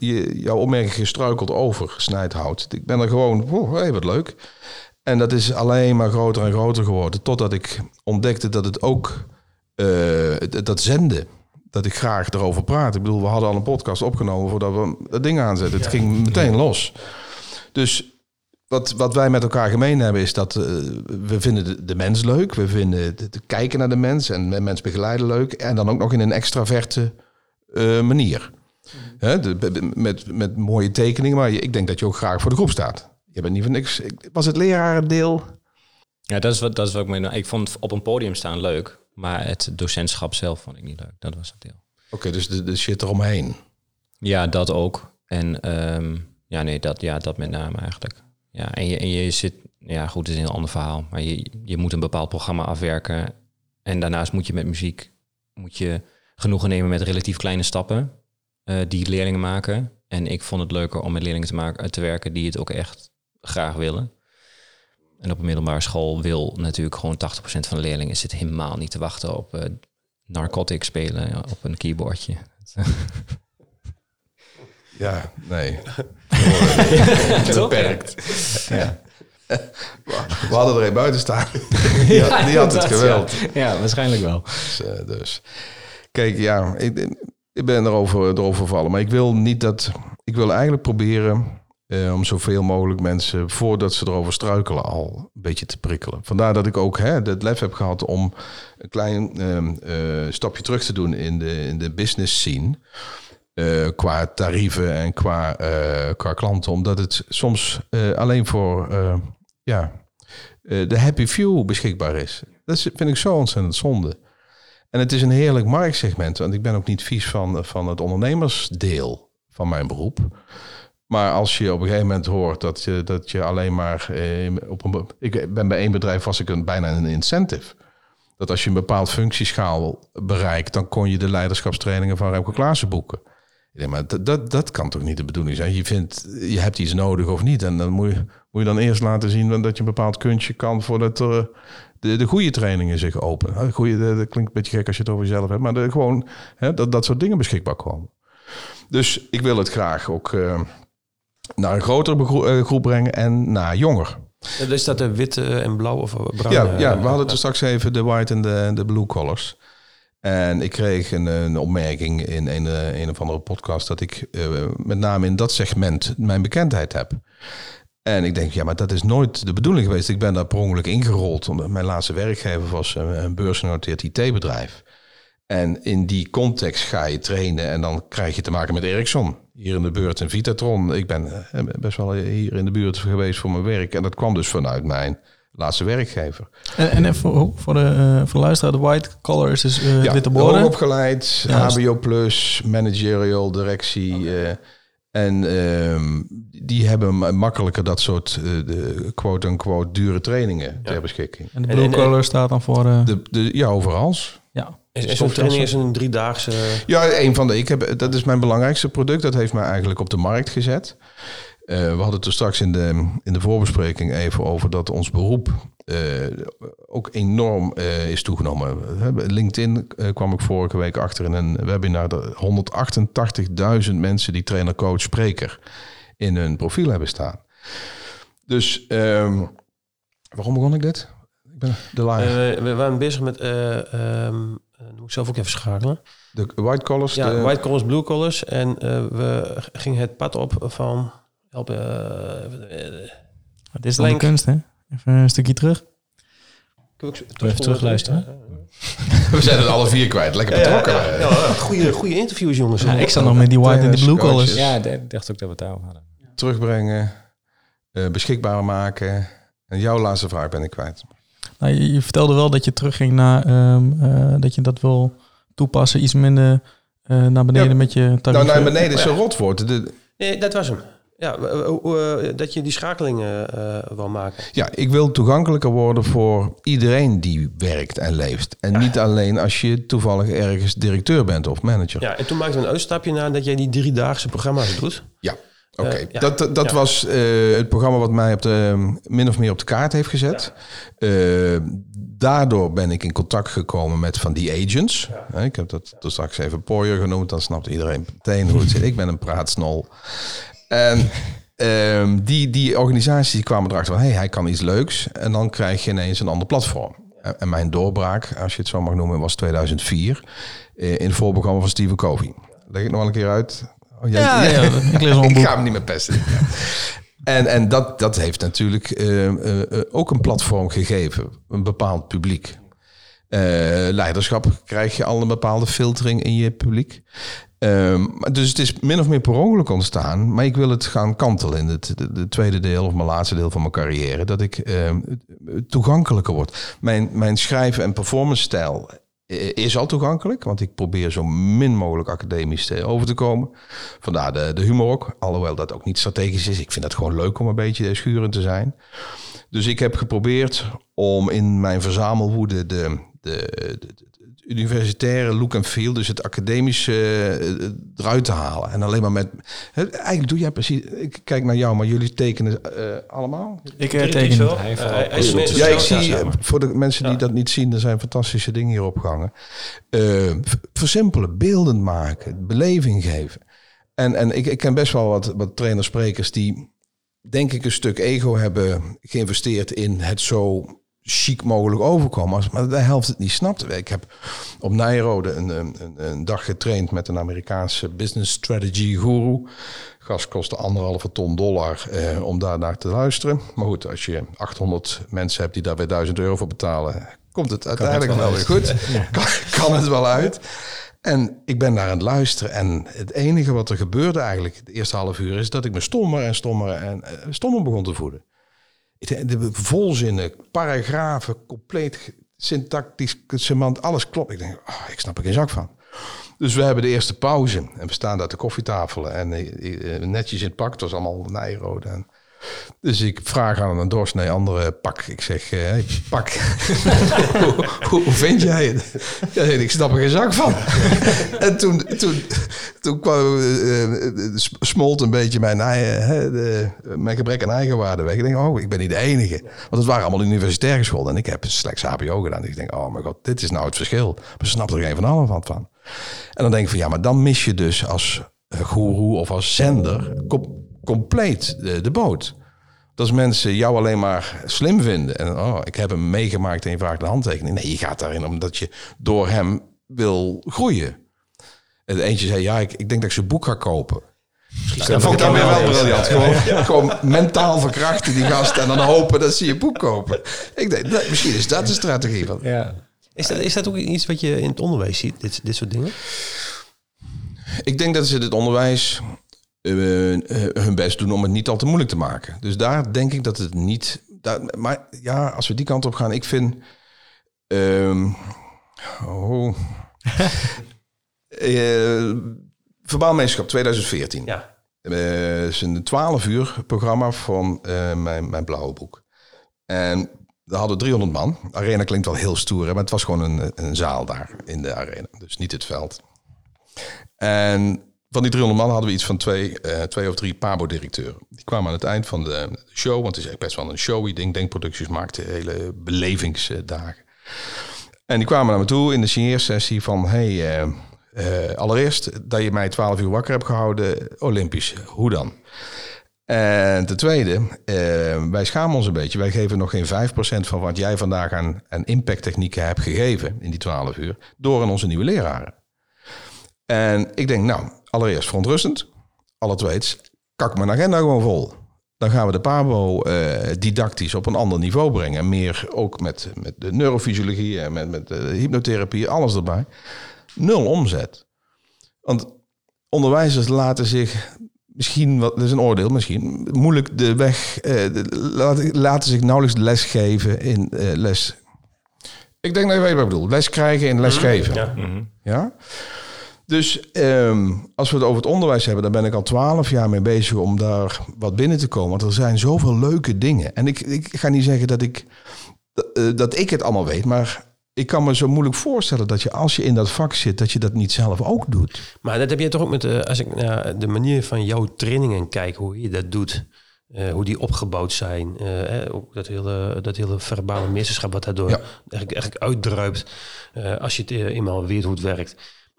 je- Jouw opmerking gestruikeld over gesnijdhout. Ik ben er gewoon. Oh, hey, wat leuk. En dat is alleen maar groter en groter geworden. Totdat ik ontdekte dat het ook. dat- dat zenden. Dat ik graag erover praat. Ik bedoel, we hadden al een podcast opgenomen voordat we dat ding aanzetten. Het ging meteen los. Dus wat, wat wij met elkaar gemeen hebben is dat eh, we vinden de, de mens leuk. We vinden het, het kijken naar de mens en de mens begeleiden leuk. En dan ook nog in een extraverte eh, manier. Hè, de- met, met mooie tekeningen. Maar ik denk dat je ook graag voor de groep staat. Je bent niet voor niks. ik- Was het lerarendeel? Ja, dat is wat, dat is wat ik me. Ik vond op een podium staan leuk, maar het docentschap zelf vond ik niet leuk. Dat was het deel. Oké, dus de, de shit eromheen. Ja, dat ook. En ehm, ja, nee, dat, ja, dat met name eigenlijk. Ja, en je, en je zit, ja, goed, het is een ander verhaal. Maar je, je moet een bepaald programma afwerken. En daarnaast moet je met muziek moet je genoegen nemen met relatief kleine stappen eh, die leerlingen maken. En ik vond het leuker om met leerlingen te, maken, te werken die het ook echt graag willen. En op een middelbare school wil natuurlijk gewoon 80% van de leerlingen zit helemaal niet te wachten op eh narcotics spelen op een keyboardje. Ja, nee. Beperkt. Ja. We hadden er een buiten staan. Die had, die had het geweld. Ja, waarschijnlijk wel. Dus, eh, dus. Kijk, ja, ik, ik ben erover, erover vallen. Maar ik wil niet dat. Ik wil eigenlijk proberen eh, om zoveel mogelijk mensen voordat ze erover struikelen al een beetje te prikkelen. Vandaar dat ik ook hè, het lef heb gehad om een klein ehm, eh, stapje terug te doen in de, in de business scene. Eh, qua tarieven en qua, eh, qua klanten. Omdat het soms eh, alleen voor ja, de happy few beschikbaar is. Dat vind ik zo ontzettend zonde. En het is een heerlijk marktsegment. Want ik ben ook niet vies van, van het ondernemersdeel van mijn beroep. Maar als je op een gegeven moment hoort dat je, dat je alleen maar op een. Ik ben bij één bedrijf was ik een, bijna een incentive. Dat als je een bepaald functieschaal bereikt, dan kon je de leiderschapstrainingen van Remco Klaassen boeken. Ik denk, maar dat, dat, dat kan toch niet de bedoeling zijn? Je vindt, je hebt iets nodig of niet. En dan moet je, moet je dan eerst laten zien dat je een bepaald kunstje kan voordat er de, de goede trainingen zich openen. De goede, de- dat klinkt een beetje gek als je het over jezelf hebt, maar de, gewoon hè, dat dat soort dingen beschikbaar komen. Dus ik wil het graag ook eh, naar een grotere eh, groep brengen en naar jonger. Is dat de witte en blauw of bruin? Ja, eh, ja, we hadden het straks even de white en de, de blue collars. En ik kreeg een, een opmerking in een, eh, een of andere podcast dat ik eh, met name in dat segment mijn bekendheid heb. En ik denk, ja, maar dat is nooit de bedoeling geweest. Ik ben daar per ongeluk ingerold, omdat mijn laatste werkgever was een, een beursgenoteerd IT-bedrijf. En in die context ga je trainen en dan krijg je te maken met Ericsson. Hier in de buurt en Vitatron. Ik ben eh, best wel hier in de buurt geweest voor mijn werk. En dat kwam dus vanuit mijn laatste werkgever. En, en voor, voor, de, uh, voor de luisteraar, de white collar is dus uh, ja, witte opgeleid, ja, HBO plus, managerial, directie. Uh, en uh, die hebben makkelijker dat soort de quote-unquote dure trainingen ja. ter beschikking. En de blue collar staat dan voor... De, de, ja, overal. Ja. Zo'n training is een driedaagse... Ja, een van de... Ik heb, dat is mijn belangrijkste product. Dat heeft mij eigenlijk op de markt gezet. Uh, we hadden het er straks in de, in de voorbespreking even over dat ons beroep uh, ook enorm uh, is toegenomen. LinkedIn kwam ik vorige week achter in een webinar. 188.000 mensen die trainer, coach, spreker in hun profiel hebben staan. Dus um, waarom begon ik dit? Ik ben de live. we waren bezig met... Um, moet ik zelf ook even schakelen. De white collars? Ja, de... white collars, blue collars. En we gingen het pad op van... Help, uh, Het is dan de kunst, hè? Even een stukje terug. Even terugluisteren. We zijn het alle vier kwijt. Lekker betrokken. Ja, ja, ja, goede, goede interviews, jongens. Ja, ik zat nog met die white en die blue collars. Ja, ik dacht ook dat we het daarover hadden. Terugbrengen, uh, beschikbaar maken. En jouw laatste vraag ben ik kwijt. Nou, je, je, vertelde wel dat je terugging naar um, uh, dat je dat wil toepassen, iets minder uh, naar beneden met je tarief. Nou, naar beneden is een rotwoord. De, Nee, dat was hem. Ja, dat je die schakelingen uh, wil maken. Ja, ik wil toegankelijker worden voor iedereen die werkt en leeft. En ja. niet alleen als je toevallig ergens directeur bent of manager. Ja, en toen maakte een uitstapje naar dat jij die driedaagse programma's doet. Ja. Oké, okay. uh, ja. dat, dat ja. was uh, het programma wat mij op de, min of meer op de kaart heeft gezet. Ja. Uh, daardoor ben ik in contact gekomen met van die agents. Ik heb dat toen straks even Poyer genoemd, dan snapt iedereen meteen hoe het zit. Ik ben een praatsnol. En um, die, die organisaties die kwamen erachter van... hey, hij kan iets leuks. En dan krijg je ineens een ander platform. En mijn doorbraak, als je het zo mag noemen, was 2004... in het voorprogramma van Stephen Covey. Leg ik nog wel een keer uit? Oh, jij, ja, ja, ik lees Ik ga hem niet meer pesten. en en dat, dat heeft natuurlijk uh, uh, ook een platform gegeven. Een bepaald publiek. Uh, leiderschap krijg je al een bepaalde filtering in je publiek. Um, dus het is min of meer per ongeluk ontstaan. Maar ik wil het gaan kantelen in het de, de tweede deel of mijn laatste deel van mijn carrière. Dat ik um, toegankelijker word. Mijn, mijn schrijven en performance stijl is al toegankelijk. Want ik probeer zo min mogelijk academisch te, over te komen. Vandaar de, de humor ook. Alhoewel dat ook niet strategisch is. Ik vind het gewoon leuk om een beetje schurend te zijn. Dus ik heb geprobeerd om in mijn verzamelwoede de, de, de, universitaire look en feel, dus het academische uh, eruit te halen. En alleen maar met. Eigenlijk doe jij precies. Ik kijk naar jou, maar jullie tekenen uh, allemaal. Ik uh, teken wel. ja, ik zie voor de mensen die ja. dat niet zien, er zijn fantastische dingen hier opgehangen. versimpelen, beeldend maken, beleving geven. En, en ik, ik ken best wel wat, wat trainers, sprekers die, denk ik, een stuk ego hebben geïnvesteerd in het zo chic mogelijk overkomen. Maar de helft het niet snapt. Ik heb op Nijrode een, een, een, dag getraind met een Amerikaanse business strategy guru. Gas kostte anderhalve ton dollar eh, om daar naar te luisteren. Maar goed, als je 800 mensen hebt die daar weer 1000 euro voor betalen, komt het uiteindelijk wel, wel weer goed. kan, kan het wel uit. En ik ben daar aan het luisteren. En het enige wat er gebeurde eigenlijk de eerste half uur is dat ik me stommer en stommer en uh, stommer begon te voeden de volzinnen, paragrafen, compleet syntactisch, semant, alles klopt. Ik denk, oh, ik snap er geen zak van. Dus we hebben de eerste pauze en we staan daar te koffietafelen en uh, netjes in het pak. Het was allemaal nijrood en dus ik vraag aan een doorsnee andere pak. Ik zeg, hey, pak, hoe, vind jij het? Ja, ik snap er geen zak van. en toen, toen, toen kwam, uh, smolt een beetje mijn, uh, de, mijn gebrek aan eigenwaarde weg. Ik denk, oh, ik ben niet de enige. Want het waren allemaal universitair geschoold. En ik heb slechts HBO gedaan. Dus ik denk, oh mijn god, dit is nou het verschil. Maar snap er geen van allen van. En dan denk ik van, ja, maar dan mis je dus als goeroe of als zender compleet de, de boot. Dat als mensen jou alleen maar slim vinden. En oh, ik heb hem meegemaakt en je vraagt de handtekening. Nee, je gaat daarin omdat je door hem wil groeien. En eentje zei, ja, ik, ik denk dat ik zijn boek ga kopen. Dat vond ik dan weer wel briljant. Gewoon, gewoon mentaal verkrachten die gasten en dan hopen dat ze je boek kopen. Ik denk, nee, misschien is dat de strategie van. Ja. Is dat, is dat ook iets wat je in het onderwijs ziet, dit, dit soort dingen? Ik denk dat ze het onderwijs hun best doen om het niet al te moeilijk te maken. Dus daar denk ik dat het niet dat, maar ja, als we die kant op gaan, ik vind. ehm oh. Eh, Verbaal Meesterschap 2014. Ja. Eh, is een 12 uur programma van eh, mijn, mijn blauwe boek. En we hadden 300 man. Arena klinkt wel heel stoer, hè, maar het was gewoon een, een zaal daar in de arena. Dus niet het veld. En van die 300 man hadden we iets van twee, eh, twee of drie Pabo-directeuren. Die kwamen aan het eind van de show, want het is echt best wel een showy ding. Denkproducties maakte hele belevingsdagen. En die kwamen naar me toe in de signeersessie van... Hey, eh, eh, allereerst dat je mij 12 uur wakker hebt gehouden, Olympisch. Hoe dan? En ten tweede, wij schamen ons een beetje. Wij geven nog geen 5% van wat jij vandaag aan, aan impacttechnieken hebt gegeven in die 12 uur, door aan onze nieuwe leraren. En ik denk, nou, allereerst verontrustend. Alle tweets, kak mijn agenda gewoon vol. Dan gaan we de PABO eh, didactisch op een ander niveau brengen. Meer ook met, met de neurofysiologie en met, met de hypnotherapie, alles erbij. Nul omzet. Want onderwijzers laten zich misschien, wat dat is een oordeel misschien, moeilijk de weg, eh, de- laten, laten zich nauwelijks les geven in eh, les. Ik denk dat je weet wat ik bedoel. Les krijgen in les geven. Ja. Ja? Dus ehm, als we het over het onderwijs hebben, daar ben ik al twaalf jaar mee bezig om daar wat binnen te komen. Want er zijn zoveel leuke dingen. En ik, ik ga niet zeggen dat ik, eh, dat ik het allemaal weet, maar ik kan me zo moeilijk voorstellen dat je als je in dat vak zit, dat je dat niet zelf ook doet. Maar dat heb je toch ook met de, als ik naar de manier van jouw trainingen kijk, hoe je dat doet. eh, hoe die opgebouwd zijn. eh, hè, ook dat hele, dat hele verbale meesterschap wat daardoor Ja. eigenlijk, eigenlijk uitdruipt. als je het eenmaal weet hoe het werkt.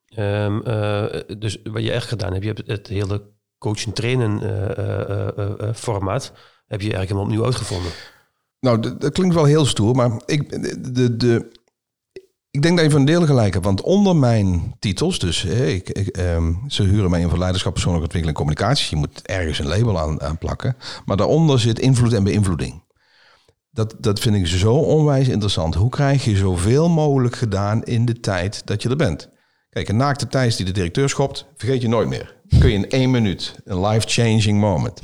Ehm, eh, dus wat je echt gedaan hebt, je hebt het hele coachen trainen eh, eh, formaat. Heb je eigenlijk helemaal opnieuw uitgevonden. Nou, dat klinkt wel heel stoer, maar ik, de, de, ik denk dat je van deel gelijk hebt. Want onder mijn titels, dus ik, ehm, ze huren mij in voor leiderschap, persoonlijke ontwikkeling en communicatie. Je moet ergens een label aan, aan plakken. Maar daaronder zit invloed en beïnvloeding. Dat, dat vind ik zo onwijs interessant. Hoe krijg je zoveel mogelijk gedaan in de tijd dat je er bent? Kijk, een naakte Thijs die de directeur schopt, vergeet je nooit meer. Kun je in één minuut, een life-changing moment.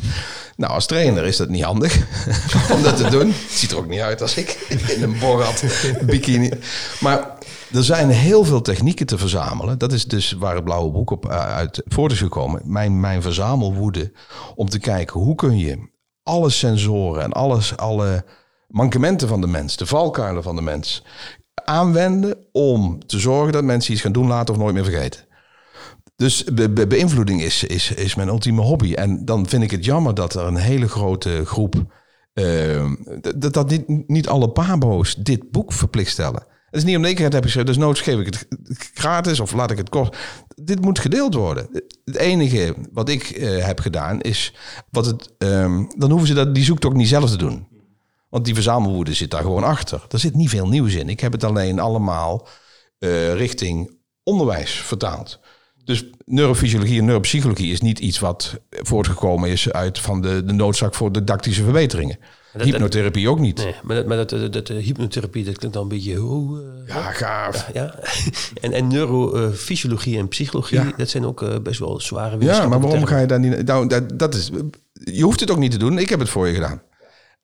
Nou, als trainer is dat niet handig om dat te doen. Het ziet er ook niet uit als ik in een borrat bikini. Maar er zijn heel veel technieken te verzamelen. Dat is dus waar het blauwe boek op eh, uit voort is gekomen. Mijn, mijn verzamelwoede om te kijken hoe kun je alle sensoren en alles, alle mankementen van de mens, de valkuilen van de mens, aanwenden om te zorgen dat mensen iets gaan doen later of nooit meer vergeten. Dus be- be- beïnvloeding is, is, is mijn ultieme hobby. En dan vind ik het jammer dat er een hele grote groep. eh, dat, dat niet, niet alle pabo's dit boek verplicht stellen. Het is niet ik het heb geschreven, dus noods geef ik het gratis of laat ik het kosten. Dit moet gedeeld worden. Het enige wat ik eh, heb gedaan is. Wat het, ehm, dan hoeven ze dat, die zoektocht niet zelf te doen. Want die verzamelwoede zit daar gewoon achter. Er zit niet veel nieuws in. Ik heb het alleen allemaal eh, richting onderwijs vertaald. Dus neurofysiologie en neuropsychologie is niet iets wat voortgekomen is uit van de, de noodzaak voor didactische verbeteringen. dat- Hypnotherapie ook niet. Nee, maar dat, maar dat, dat, eh, hypnotherapie, dat klinkt dan een beetje... hoe Ja, gaaf. ja. en, en neurofysiologie en psychologie, Ja. dat zijn ook eh, best wel zware Ja, maar waarom ga je daar niet... Nou, dat, dat is, je hoeft het ook niet te doen. Ik heb het voor je gedaan.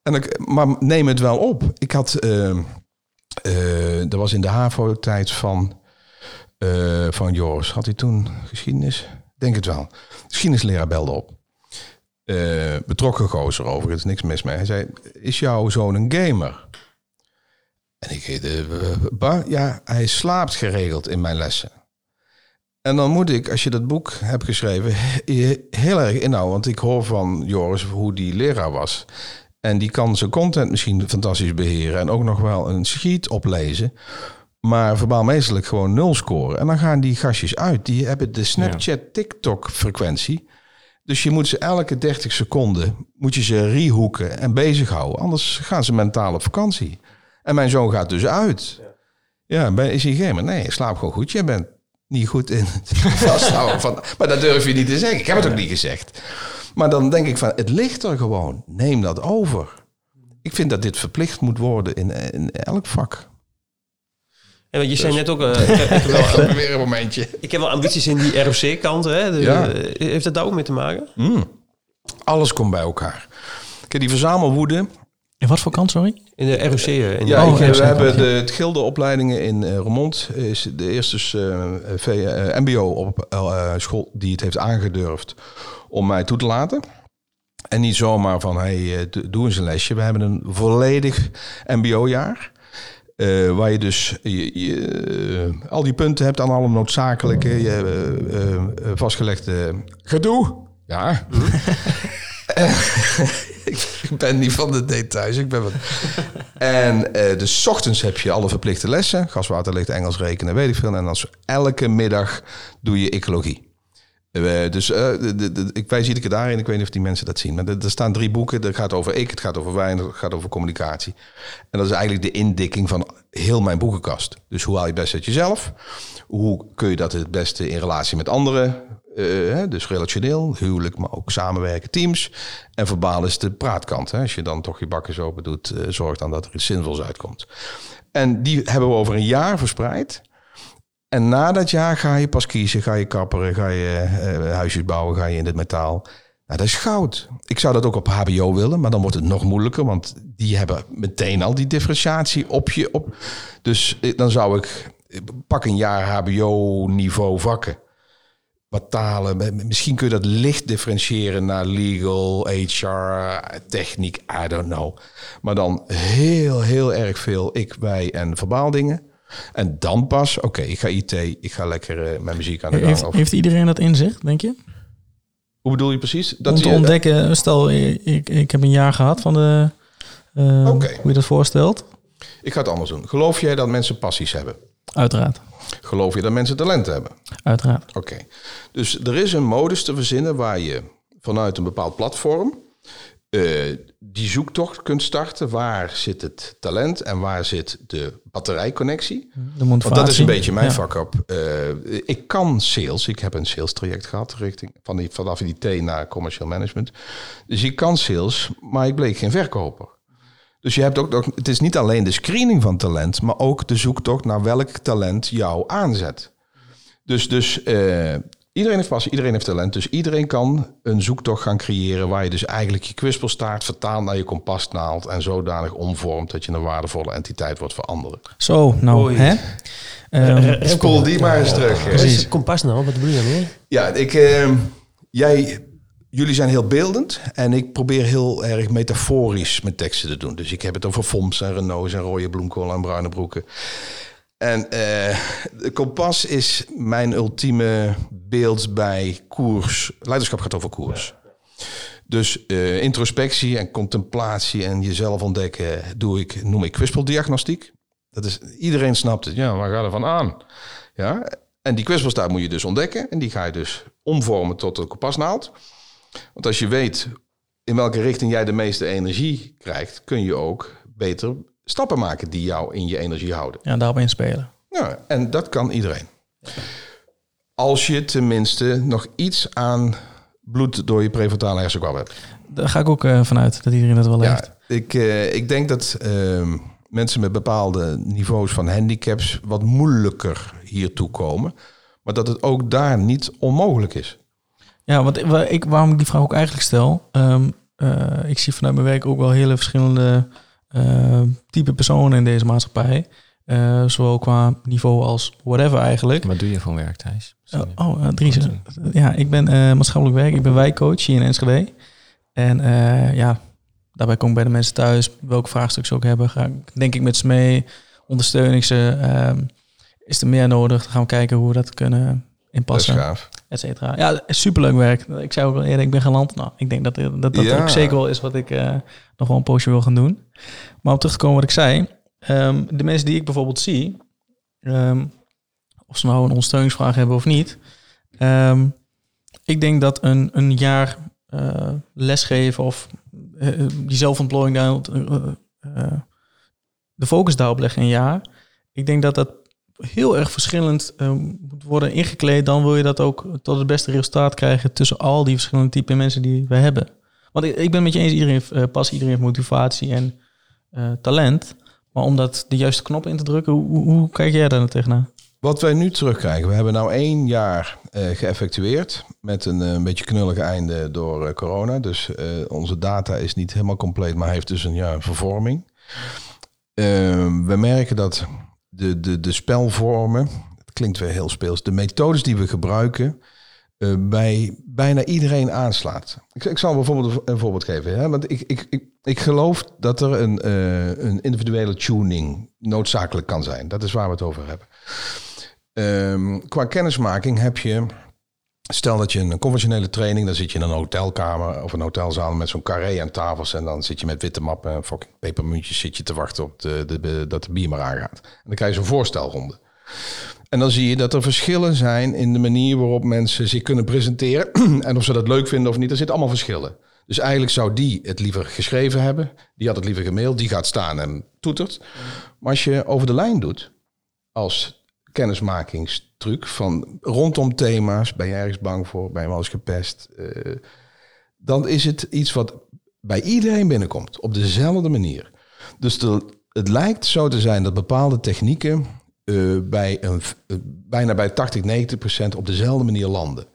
En ik, maar neem het wel op. Ik had... eh eh, er was in de HAVO-tijd van, eh, van Joris. Had hij toen geschiedenis? Denk het wel. Geschiedenisleraar belde op. Eh, betrokken gozer overigens, niks mis mee. Hij zei, is jouw zoon een gamer? En ik eh, bah, ja, hij slaapt geregeld in mijn lessen. En dan moet ik, als je dat boek hebt geschreven, he- heel erg inhouden. Want ik hoor van Joris hoe die leraar was. En die kan zijn content misschien fantastisch beheren. En ook nog wel een sheet oplezen. Maar verbaal meestelijk gewoon nul scoren. En dan gaan die gastjes uit. Die hebben de Snapchat, TikTok frequentie. Dus je moet ze elke 30 seconden moet je ze rehoeken en bezighouden. Anders gaan ze mentaal op vakantie. En mijn zoon gaat dus uit. Ja, ben, is hij gamer? Nee, slaap gewoon goed. Je bent niet goed in het vasthouden van... Maar dat durf je niet te zeggen. Ik heb het ook niet gezegd. Maar dan denk ik van, het ligt er gewoon. Neem dat over. Ik vind dat dit verplicht moet worden in, in elk vak. En want je zei net ook, eh, ik, heb, ik, heb wel, Weer een momentje. ik heb wel ambities in die ROC-kant. Ja. heeft dat daar ook mee te maken? Alles komt bij elkaar. Kijk, die verzamelwoede... En In wat voor kant, sorry? In de ROC. eh, In Ja, Oh, ik, we hebben de, het gildeopleidingen in eh Remond. Is de eerste dus, eh, V- eh, MBO op eh, school die het heeft aangedurfd om mij toe te laten. En niet zomaar van, hey, eh, do- doe eens een lesje. We hebben een volledig MBO-jaar. eh, waar je dus je, je, eh, al die punten hebt aan alle noodzakelijke, je, eh, vastgelegde gedoe. Ja. ik ben niet van de details. Ik ben wat... En eh dus ochtends heb je alle verplichte lessen. Gaswaterlicht, Engels, rekenen, weet ik veel. En dan elke middag doe je ecologie. Eh, dus eh, de, ik wijs daarin. Ik weet niet of die mensen dat zien. Maar er, staan drie boeken. Dat gaat over ik, het gaat over wijn, het gaat over communicatie. En dat is eigenlijk de indikking van heel mijn boekenkast. Dus hoe haal je het best uit jezelf? Hoe kun je dat het beste in relatie met anderen? eh, dus relationeel, huwelijk, maar ook samenwerken, teams. En verbaal is de praatkant. Hè? Als je dan toch je bakken open doet, zorg dan dat er iets zinvols uitkomt. En die hebben we over een jaar verspreid. En na dat jaar ga je pas kiezen, ga je kapperen, ga je eh, huisjes bouwen, ga je in het metaal. Nou, dat is goud. Ik zou dat ook op HBO willen, maar dan wordt het nog moeilijker, want die hebben meteen al die differentiatie op je op. Dus eh, dan zou ik eh, pak een jaar HBO-niveau vakken. Wat talen, misschien kun je dat licht differentiëren naar legal, HR, techniek, I don't know. Maar dan heel, heel erg veel ik, wij en verbaaldingen. En dan pas, oké, ik ga IT, ik ga lekker eh, met muziek aan de gang. Heeft, Of- heeft iedereen dat inzicht, denk je? Hoe bedoel je precies? Dat Om te je- ontdekken, stel, ik, ik heb een jaar gehad van de... eh. Hoe je dat voorstelt? Ik ga het anders doen. Geloof jij dat mensen passies hebben? Uiteraard. Geloof je dat mensen talent hebben? Uiteraard. Oké. Dus er is een modus te verzinnen waar je vanuit een bepaald platform eh, die zoektocht kunt starten. Waar zit het talent en waar zit de batterijconnectie? De Want motivatie. dat is een beetje mijn Ja. vak op. Eh, ik kan sales. Ik heb een sales traject gehad richting van die, vanaf die T naar commercial management. Dus ik kan sales, maar ik bleek geen verkoper. Dus je hebt ook nog, het is niet alleen de screening van talent, maar ook de zoektocht naar welk talent jou aanzet. Dus, dus eh, iedereen heeft passie, iedereen heeft talent. Dus iedereen kan een zoektocht gaan creëren waar je dus eigenlijk je kwispelstaart vertaalt naar je kompasnaald en zodanig omvormt dat je een waardevolle entiteit wordt voor anderen. Zo, nou, hè? Ehm, Spoel die maar eens terug. hè. Wat is het kompas nou? Wat bedoel je daarmee? Ja, ik, eh, jij, jullie zijn heel beeldend en ik probeer heel erg metaforisch mijn teksten te doen. Dus ik heb het over FOMS en Renaults en rode bloemkool en bruine broeken. En eh, de kompas is mijn ultieme beeld bij koers. Leiderschap gaat over koers. Dus eh, introspectie en contemplatie en jezelf ontdekken doe ik, noem ik kwispeldiagnostiek. Dat is, iedereen snapt het. Ja, waar gaat er van aan? Ja, en die kwispelstaart moet je dus ontdekken. En die ga je dus omvormen tot een kompasnaald. Want als je weet in welke richting jij de meeste energie krijgt, kun je ook beter stappen maken die jou in je energie houden. ja, daarop inspelen. Ja, en dat kan iedereen. Als je tenminste nog iets aan bloed door je prefrontale hersenkwab hebt. Daar ga ik ook eh, vanuit dat iedereen dat wel heeft. Ja, ik, eh, ik denk dat ehm, mensen met bepaalde niveaus van handicaps wat moeilijker hiertoe komen. Maar dat het ook daar niet onmogelijk is. Ja, want wa- ik, waarom ik die vraag ook eigenlijk stel. ehm, eh, ik zie vanuit mijn werk ook wel hele verschillende eh, type personen in deze maatschappij. Eh, zowel qua niveau als whatever eigenlijk. Wat doe je voor werk, Thijs? Oh, Dries. eh, Ja, ik ben eh, maatschappelijk werk. Ik ben wijkcoach hier in Enschede. En eh, ja, daarbij kom ik bij de mensen thuis. Welk vraagstuk ze ook hebben, ga ik, denk ik met ze mee. Ondersteun ik ze. ehm, is er meer nodig? Dan gaan we kijken hoe we dat kunnen Dat is inpassen gaaf. Et cetera. Ja, superleuk werk. Ik zei ook al eerder, ik ben galant. Nou, ik denk dat dat, dat Ja. ook zeker wel is wat ik eh, nog wel een poosje wil gaan doen. Maar om terug te komen wat ik zei. ehm, de mensen die ik bijvoorbeeld zie, ehm, of ze nou een ondersteuningsvraag hebben of niet. ehm, ik denk dat een, een jaar eh, lesgeven of eh, die zelfontplooiing daar, de focus daarop leggen een jaar. Ik denk dat dat heel erg verschillend eh, moet worden ingekleed. Dan wil je dat ook tot het beste resultaat krijgen tussen al die verschillende typen mensen die we hebben. Want ik, ik ben met je eens, iedereen heeft eh, passie, iedereen heeft motivatie en eh, talent. Maar om dat de juiste knop in te drukken, hoe, hoe, kijk jij daar nou tegenaan? Wat wij nu terugkrijgen, we hebben nou één jaar geëffectueerd met een, een beetje knullige einde door corona. Dus onze data is niet helemaal compleet, maar heeft dus een ja, een vervorming. Ehm, we merken dat de, de, de spelvormen, het klinkt weer heel speels, de methodes die we gebruiken eh, bij bijna iedereen aanslaat. Ik, ik zal bijvoorbeeld een voorbeeld geven. Hè? Want ik, ik, ik, ik geloof dat er een, eh, een individuele tuning noodzakelijk kan zijn. Dat is waar we het over hebben. Ehm, qua kennismaking heb je. Stel dat je een conventionele training, dan zit je in een hotelkamer of een hotelzaal met zo'n carré aan tafels. En dan zit je met witte mappen en fucking pepermuntjes zit je te wachten op de, de, dat de bier maar aangaat. En dan krijg je zo'n voorstelronde. En dan zie je dat er verschillen zijn in de manier waarop mensen zich kunnen presenteren. en of ze dat leuk vinden of niet, er zitten allemaal verschillen. Dus eigenlijk zou die het liever geschreven hebben. Die had het liever gemaild. Die gaat staan en toetert. Maar als je over de lijn doet, als kennismakingstruc van rondom thema's, ben je ergens bang voor, ben je wel eens gepest, eh, dan is het iets wat bij iedereen binnenkomt op dezelfde manier. Dus de, het lijkt zo te zijn dat bepaalde technieken eh, bij een, eh, bijna bij 80, 90 procent op dezelfde manier landen.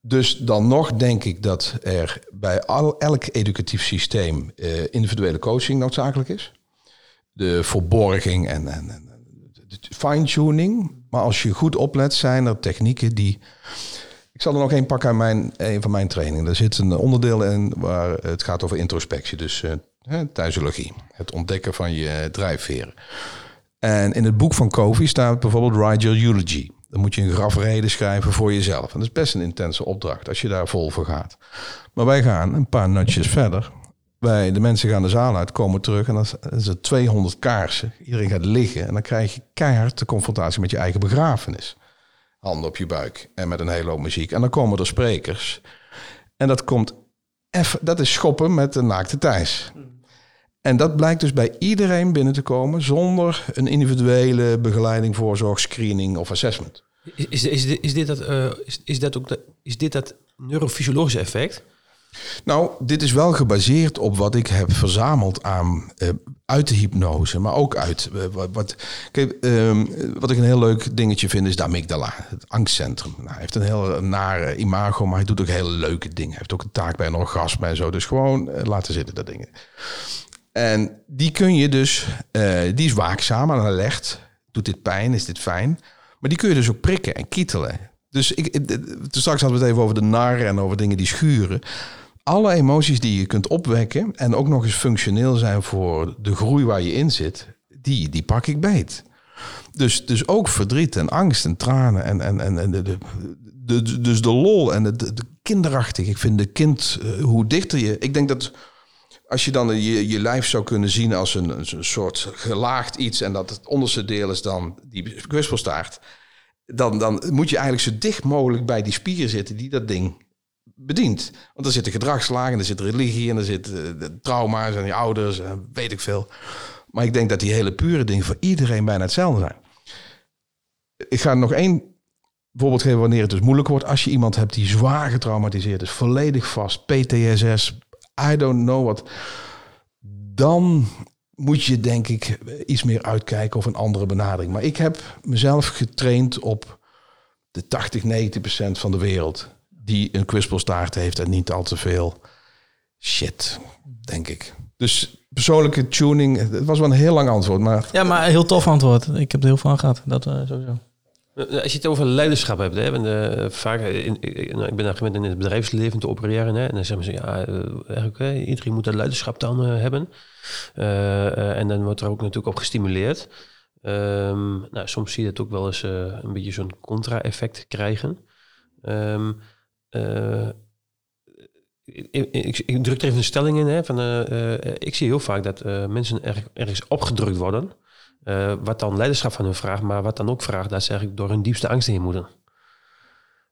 Dus dan nog denk ik dat er bij al, elk educatief systeem individuele coaching noodzakelijk is. De verborging en, en, fine-tuning. Maar als je goed oplet, zijn er technieken die. Ik zal er nog één pakken aan mijn, een van mijn trainingen. Er zit een onderdeel in waar het gaat over introspectie. Dus hè, thuisologie. Het ontdekken van je drijfveren. En in het boek van Covey staat bijvoorbeeld Your Eulogy. Dan moet je een grafrede schrijven voor jezelf. En dat is best een intense opdracht als je daar vol voor gaat. Maar wij gaan een paar nutjes verder. Wij, de mensen gaan de zaal uit, komen terug en dan is er 200 kaarsen. Iedereen gaat liggen en dan krijg je keihard de confrontatie met je eigen begrafenis. Handen op je buik en met een hele hoop muziek. En dan komen er sprekers. En dat komt dat is schoppen met de naakte Thijs. En dat blijkt dus bij iedereen binnen te komen zonder een individuele begeleiding, voorzorg, screening of assessment. Is, is, is, dit dat, eh, is, is, dat ook de, is dit dat neurofysiologische effect? Nou, dit is wel gebaseerd op wat ik heb verzameld aan eh, uit de hypnose, maar ook uit eh, wat. kijk, ehm, wat ik een heel leuk dingetje vind is de amygdala, het angstcentrum. Nou, hij heeft een heel nare imago, maar hij doet ook hele leuke dingen. Hij heeft ook een taak bij een orgasme en zo. Dus gewoon eh, laten zitten dat dingen. En die kun je dus, die is waakzaam en alert. Doet dit pijn? Is dit fijn? Maar die kun je dus ook prikken en kietelen. Dus ik- straks hadden we het even over de nar en over dingen die schuren. Alle emoties die je kunt opwekken en ook nog eens functioneel zijn voor de groei waar je in zit, die, die pak ik beet. Dus, dus ook verdriet en angst en tranen en, en, en, en de, de, dus de lol en de, de, de kinderachtig. Ik vind de kind, eh, hoe dichter je... Ik denk dat als je dan je, je lijf zou kunnen zien als een, een soort gelaagd iets... en dat het onderste deel is dan die kwispelstaart... Dan, dan moet je eigenlijk zo dicht mogelijk bij die spier zitten die dat ding bedient. Want er zitten gedragslagen, en er zit religie... en er zitten de trauma's en je ouders en weet ik veel. Maar ik denk dat die hele pure dingen voor iedereen bijna hetzelfde zijn. Ik ga nog één voorbeeld geven wanneer het dus moeilijk wordt. Als je iemand hebt die zwaar getraumatiseerd is, volledig vast, PTSS, I don't know what. Dan moet je denk ik iets meer uitkijken of een andere benadering. Maar ik heb mezelf getraind op de 80, 90 procent van de wereld die een kwispelstaart heeft en niet al te veel shit, denk ik. Dus persoonlijke tuning, het was wel een heel lang antwoord, maar Ja, maar heel tof antwoord. Ik heb er heel veel aan gehad. Dat eh, sowieso. Eh, Als je het over leiderschap hebt, hè, en, eh, vaak, in, in- nou, ik ben daar gewend in het bedrijfsleven te opereren. Hè, en dan zeggen ze, ja, eigenlijk, hè, iedereen moet dat leiderschap dan eh, hebben. Eh, eh, en dan wordt er ook natuurlijk op gestimuleerd. Ehm, nou, soms zie je het ook wel eens eh, een beetje zo'n contra-effect krijgen. Ehm, eh, ik, ik, ik druk er even een stelling in. Hè, van, eh, eh, ik zie heel vaak dat eh, mensen erg, ergens opgedrukt worden. eh, wat dan leiderschap van hun vraagt, maar wat dan ook vraagt dat ze eigenlijk door hun diepste angsten heen moeten.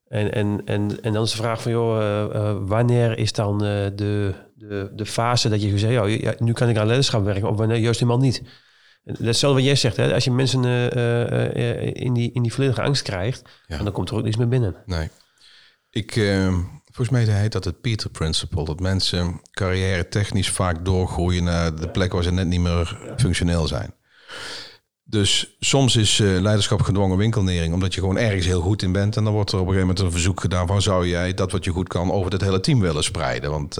En, en, en, en dan is de vraag van, joh, eh, eh, wanneer is dan eh, de, de, de fase dat je zegt, ja, ja, nu kan ik aan leiderschap werken, of wanneer juist helemaal niet. En Datzelfde wat jij zegt, hè? als je mensen eh, eh, eh, in, die, in die volledige angst krijgt, Ja. dan komt er ook niets meer binnen. Nee. Ik, eh, volgens mij heet dat het Peter Principle. Dat mensen carrière technisch vaak doorgroeien naar de plek waar ze net niet meer functioneel zijn. Dus soms is eh, leiderschap gedwongen winkelnering, omdat je gewoon ergens heel goed in bent. En dan wordt er op een gegeven moment een verzoek gedaan van zou jij dat wat je goed kan over het hele team willen spreiden. Want,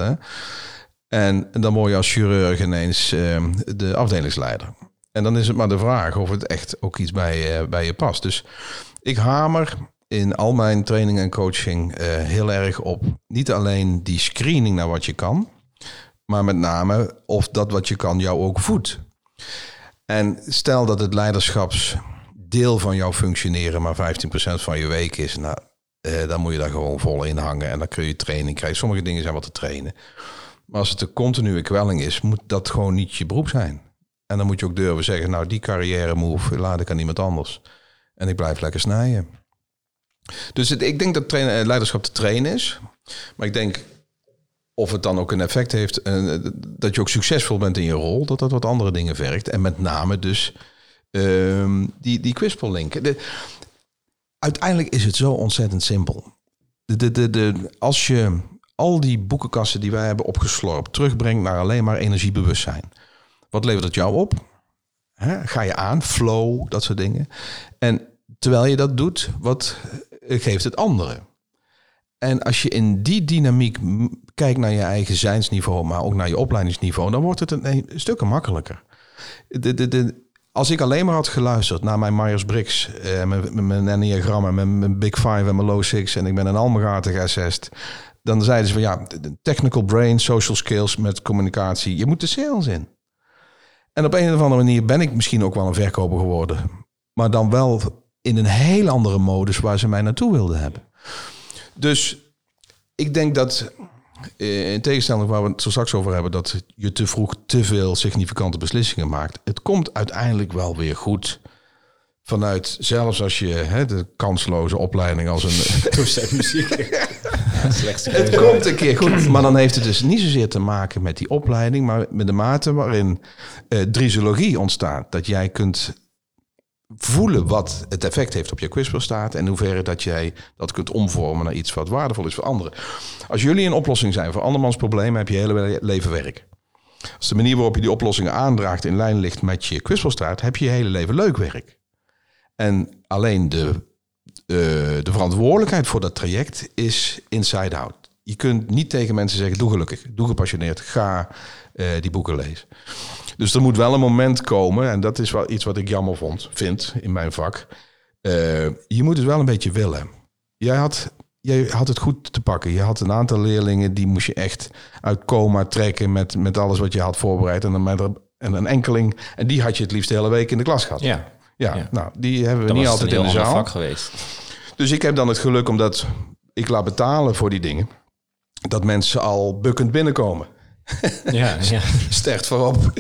en dan word je als chirurg ineens eh, de afdelingsleider. En dan is het maar de vraag of het echt ook iets bij, bij je past. Dus ik hamer in al mijn training en coaching eh, heel erg op niet alleen die screening naar wat je kan, maar met name of dat wat je kan jou ook voedt. En stel dat het leiderschapsdeel van jouw functioneren maar 15% van je week is, nou, eh, dan moet je daar gewoon vol in hangen en dan kun je training krijgen. Sommige dingen zijn wat te trainen. Maar als het een continue kwelling is, moet dat gewoon niet je beroep zijn. En dan moet je ook durven zeggen, nou die carrière move laat ik aan iemand anders. En ik blijf lekker snijden. Dus ik denk dat trainen, eh, leiderschap te trainen is. Maar ik denk of het dan ook een effect heeft eh, dat je ook succesvol bent in je rol, dat dat wat andere dingen vergt. En met name dus ehm, die, die kwispellinken. De, uiteindelijk is het zo ontzettend simpel. De, de, de, als je al die boekenkassen die wij hebben opgeslorpt terugbrengt naar alleen maar energiebewustzijn. Wat levert het jou op? Ga je aan, flow, dat soort dingen. En terwijl je dat doet, wat geeft het anderen? En als je in die dynamiek kijkt naar je eigen zijnsniveau, maar ook naar je opleidingsniveau, dan wordt het een, een stukken makkelijker. De, de, de, als ik alleen maar had geluisterd naar mijn Myers-Briggs, eh, mijn, mijn enneagrammen, mijn, mijn Big Five en mijn Low Six en ik ben een almagatig geassessed, dan zeiden ze van ja, technical brain, social skills met communicatie, je moet de sales in. En op een of andere manier ben ik misschien ook wel een verkoper geworden, maar dan wel in een heel andere modus waar ze mij naartoe wilden hebben. Dus ik denk dat, in tegenstelling waar we het zo straks over hebben, dat je te vroeg te veel significante beslissingen maakt. Het komt uiteindelijk wel weer goed. Vanuit, zelfs als je hè, de kansloze opleiding als een... muziek. het komt een keer goed, maar dan heeft het dus niet zozeer te maken met die opleiding, maar met de mate waarin uh, drisologie ontstaat. Dat jij kunt voelen wat het effect heeft op je quizprestaat en in hoeverre dat jij dat kunt omvormen naar iets wat waardevol is voor anderen. Als jullie een oplossing zijn voor andermans problemen, heb je hele leven werk. Als de manier waarop je die oplossingen aandraagt in lijn ligt met je quizprestaat, heb je je hele leven leuk werk. En alleen de, uh, de verantwoordelijkheid voor dat traject is inside-out. Je kunt niet tegen mensen zeggen, doe gelukkig, doe gepassioneerd, ga uh, die boeken lezen. Dus er moet wel een moment komen, en dat is wel iets wat ik jammer vond, vind in mijn vak. Uh, je moet het wel een beetje willen. Jij had, jij had het goed te pakken. Je had een aantal leerlingen die moest je echt uit coma trekken met, met alles wat je had voorbereid. En dan met en een enkeling, en die had je het liefst de hele week in de klas gehad. Ja. Ja, ja. nou, die hebben we niet altijd in de zaal. vak geweest. Dus ik heb dan het geluk omdat ik laat betalen voor die dingen, dat mensen al bukkend binnenkomen. Ja, ja. Sterkt voorop.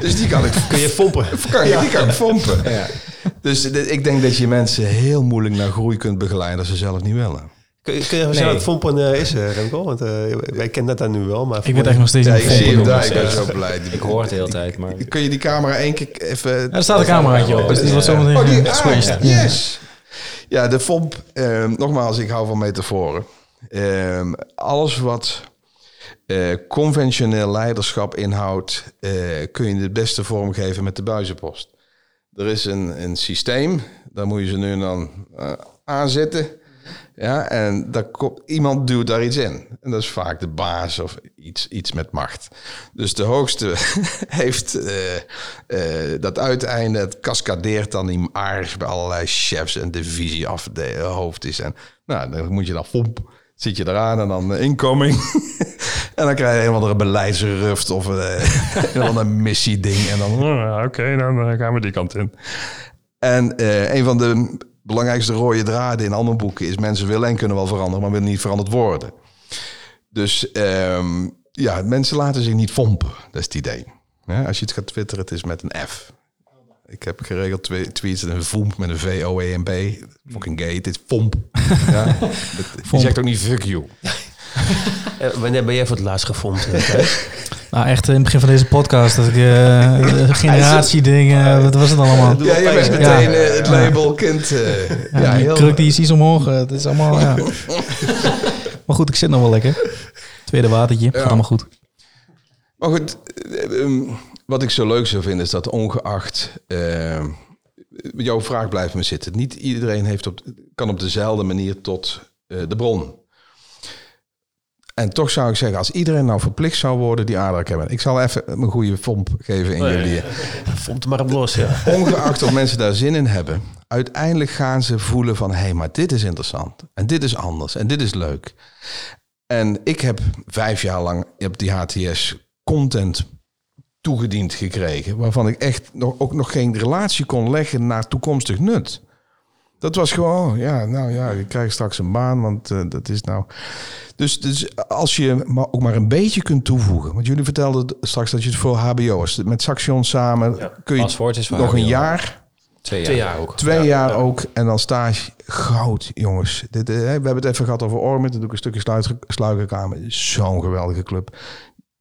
Dus die kan ik... Kun je fompen? Kan je, Die kan ik fompen. Ja. Dus ik denk dat je mensen heel moeilijk naar groei kunt begeleiden als ze zelf niet willen. Kun je, kun je nee. wat fompen uh, is, uh, Remco? Want uh, wij kennen dat dan nu wel. Maar ik weet echt nog steeds ja, niet ik zie hem daar. Ik ben zo blij. Ik hoor het de hele tijd. Maar... Kun je die camera één keer even... Ja, er staat een cameraatje op. Dus die wordt zometeen oh, die, ah, Yes! Ja, de FOMP. nogmaals, ik hou van metaforen. alles wat uh, conventioneel leiderschap inhoudt, uh, kun je het beste vormgeven met de buizenpost. Er is een, een systeem, daar moet je ze nu dan uh, aanzetten. Ja, en daar iemand duwt daar iets in. En dat is vaak de baas of iets, iets met macht. Dus de hoogste heeft dat uiteinde, het cascadeert dan in aardig bij allerlei chefs en divisiehoofd En nou, dan moet je dan fomp zit je eraan en dan incoming. en dan krijg je een of andere beleidsruft of uh, een andere missieding. En dan, oh, oké, dan eh, gaan we die kant in. En een van de belangrijkste rode draden in andere boeken is... mensen willen en kunnen wel veranderen, maar willen niet veranderd worden. Dus um, ja, mensen laten zich niet fompen. Dat is het idee. Als je het gaat twitteren, het is met een F. Ik heb geregeld twee tweets een VOMP met een V-O-E-M-B. Fucking gay, is FOMP. ja, je zegt ook niet fuck you. Uh, wanneer ben jij voor het laatst gevonden? nou, echt in het begin van deze podcast. Dat ik uh, generatie dingen. wat was het allemaal? Ja, je bent meteen uh, het label kind. ja, ja, heel... kruk die is iets omhoog. Het is allemaal, ja. maar goed, ik zit nog wel lekker. Tweede watertje, gaat allemaal goed. Maar goed, um, wat ik zo leuk zou vinden is dat ongeacht uh, jouw vraag blijft me zitten. Niet iedereen heeft op, kan op dezelfde manier tot eh, de bron. En toch zou ik zeggen, als iedereen nou verplicht zou worden die aardruk hebben. Ik zal even een goede vomp geven in jullie. Vond het maar op los, ja. Ongeacht of mensen daar zin in hebben. Uiteindelijk gaan ze voelen van... hé, hey, maar dit is interessant. En dit is anders. En dit is leuk. En ik heb vijf jaar lang op die HTS content toegediend gekregen... waarvan ik echt nog, ook nog geen relatie kon leggen naar toekomstig nut. Dat was gewoon, ja, nou ja, ik krijg straks een baan, want uh, dat is nou... Dus, dus als je maar ook maar een beetje kunt toevoegen... Want jullie vertelden straks dat je het voor hbo's... Met Saxion samen Ja, kun je paspoort is voor nog een jaar... Twee jaar. Twee jaar ook. Twee Ja, jaar ja. ook en dan stage goud, jongens. Dit, eh, we hebben het even gehad over Ormit. Dan doe ik een stukje sluit, sluikerkamer. Zo'n geweldige club.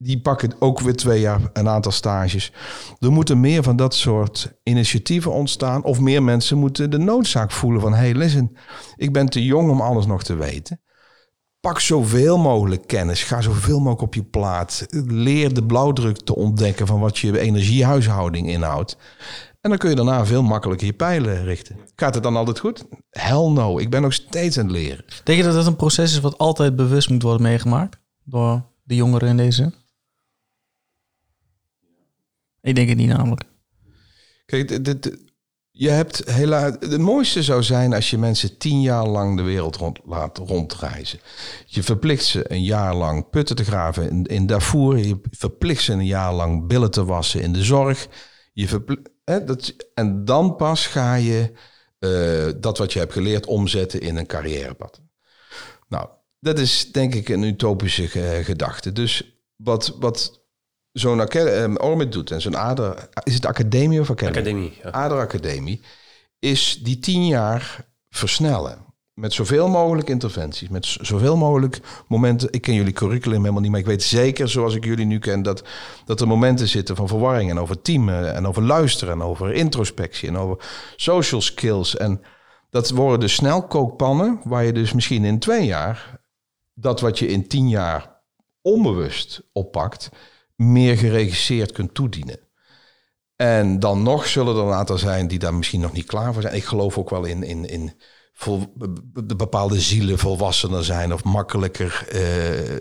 Die pakken ook weer twee jaar een aantal stages. Er moeten meer van dat soort initiatieven ontstaan. Of meer mensen moeten de noodzaak voelen van... hey, listen, ik ben te jong om alles nog te weten. Pak zoveel mogelijk kennis. Ga zoveel mogelijk op je plaat. Leer de blauwdruk te ontdekken van wat je energiehuishouding inhoudt. En dan kun je daarna veel makkelijker je pijlen richten. Gaat het dan altijd goed? Hell no. Ik ben nog steeds aan het leren. Denk je dat dat een proces is wat altijd bewust moet worden meegemaakt? Door de jongeren in deze? Ik denk het niet namelijk. Kijk, je hebt helaas. Het mooiste zou zijn als je mensen tien jaar lang de wereld rond, laat rondreizen. Je verplicht ze een jaar lang putten te graven in, in Darfur. Je verplicht ze een jaar lang billen te wassen in de zorg. Je hè, dat, en dan pas ga je eh, dat wat je hebt geleerd omzetten in een carrièrepad. Nou, dat is denk ik een utopische eh, gedachte. Dus wat, wat zo'n eh, Ormit doet en zo'n ader... Is het academie of academie? Academie. Ja. Aderacademie is die tien jaar versnellen. Met zoveel mogelijk interventies, met zoveel mogelijk momenten. Ik ken jullie curriculum helemaal niet, maar ik weet zeker, zoals ik jullie nu ken, dat, dat er momenten zitten van verwarring en over teamen en over luisteren en over introspectie en over social skills. En dat worden dus snelkookpannen waar je dus misschien in twee jaar dat wat je in tien jaar onbewust oppakt, meer geregisseerd kunt toedienen. En dan nog zullen er een aantal zijn die daar misschien nog niet klaar voor zijn. Ik geloof ook wel in, in, in de bepaalde zielen volwassener zijn of makkelijker. eh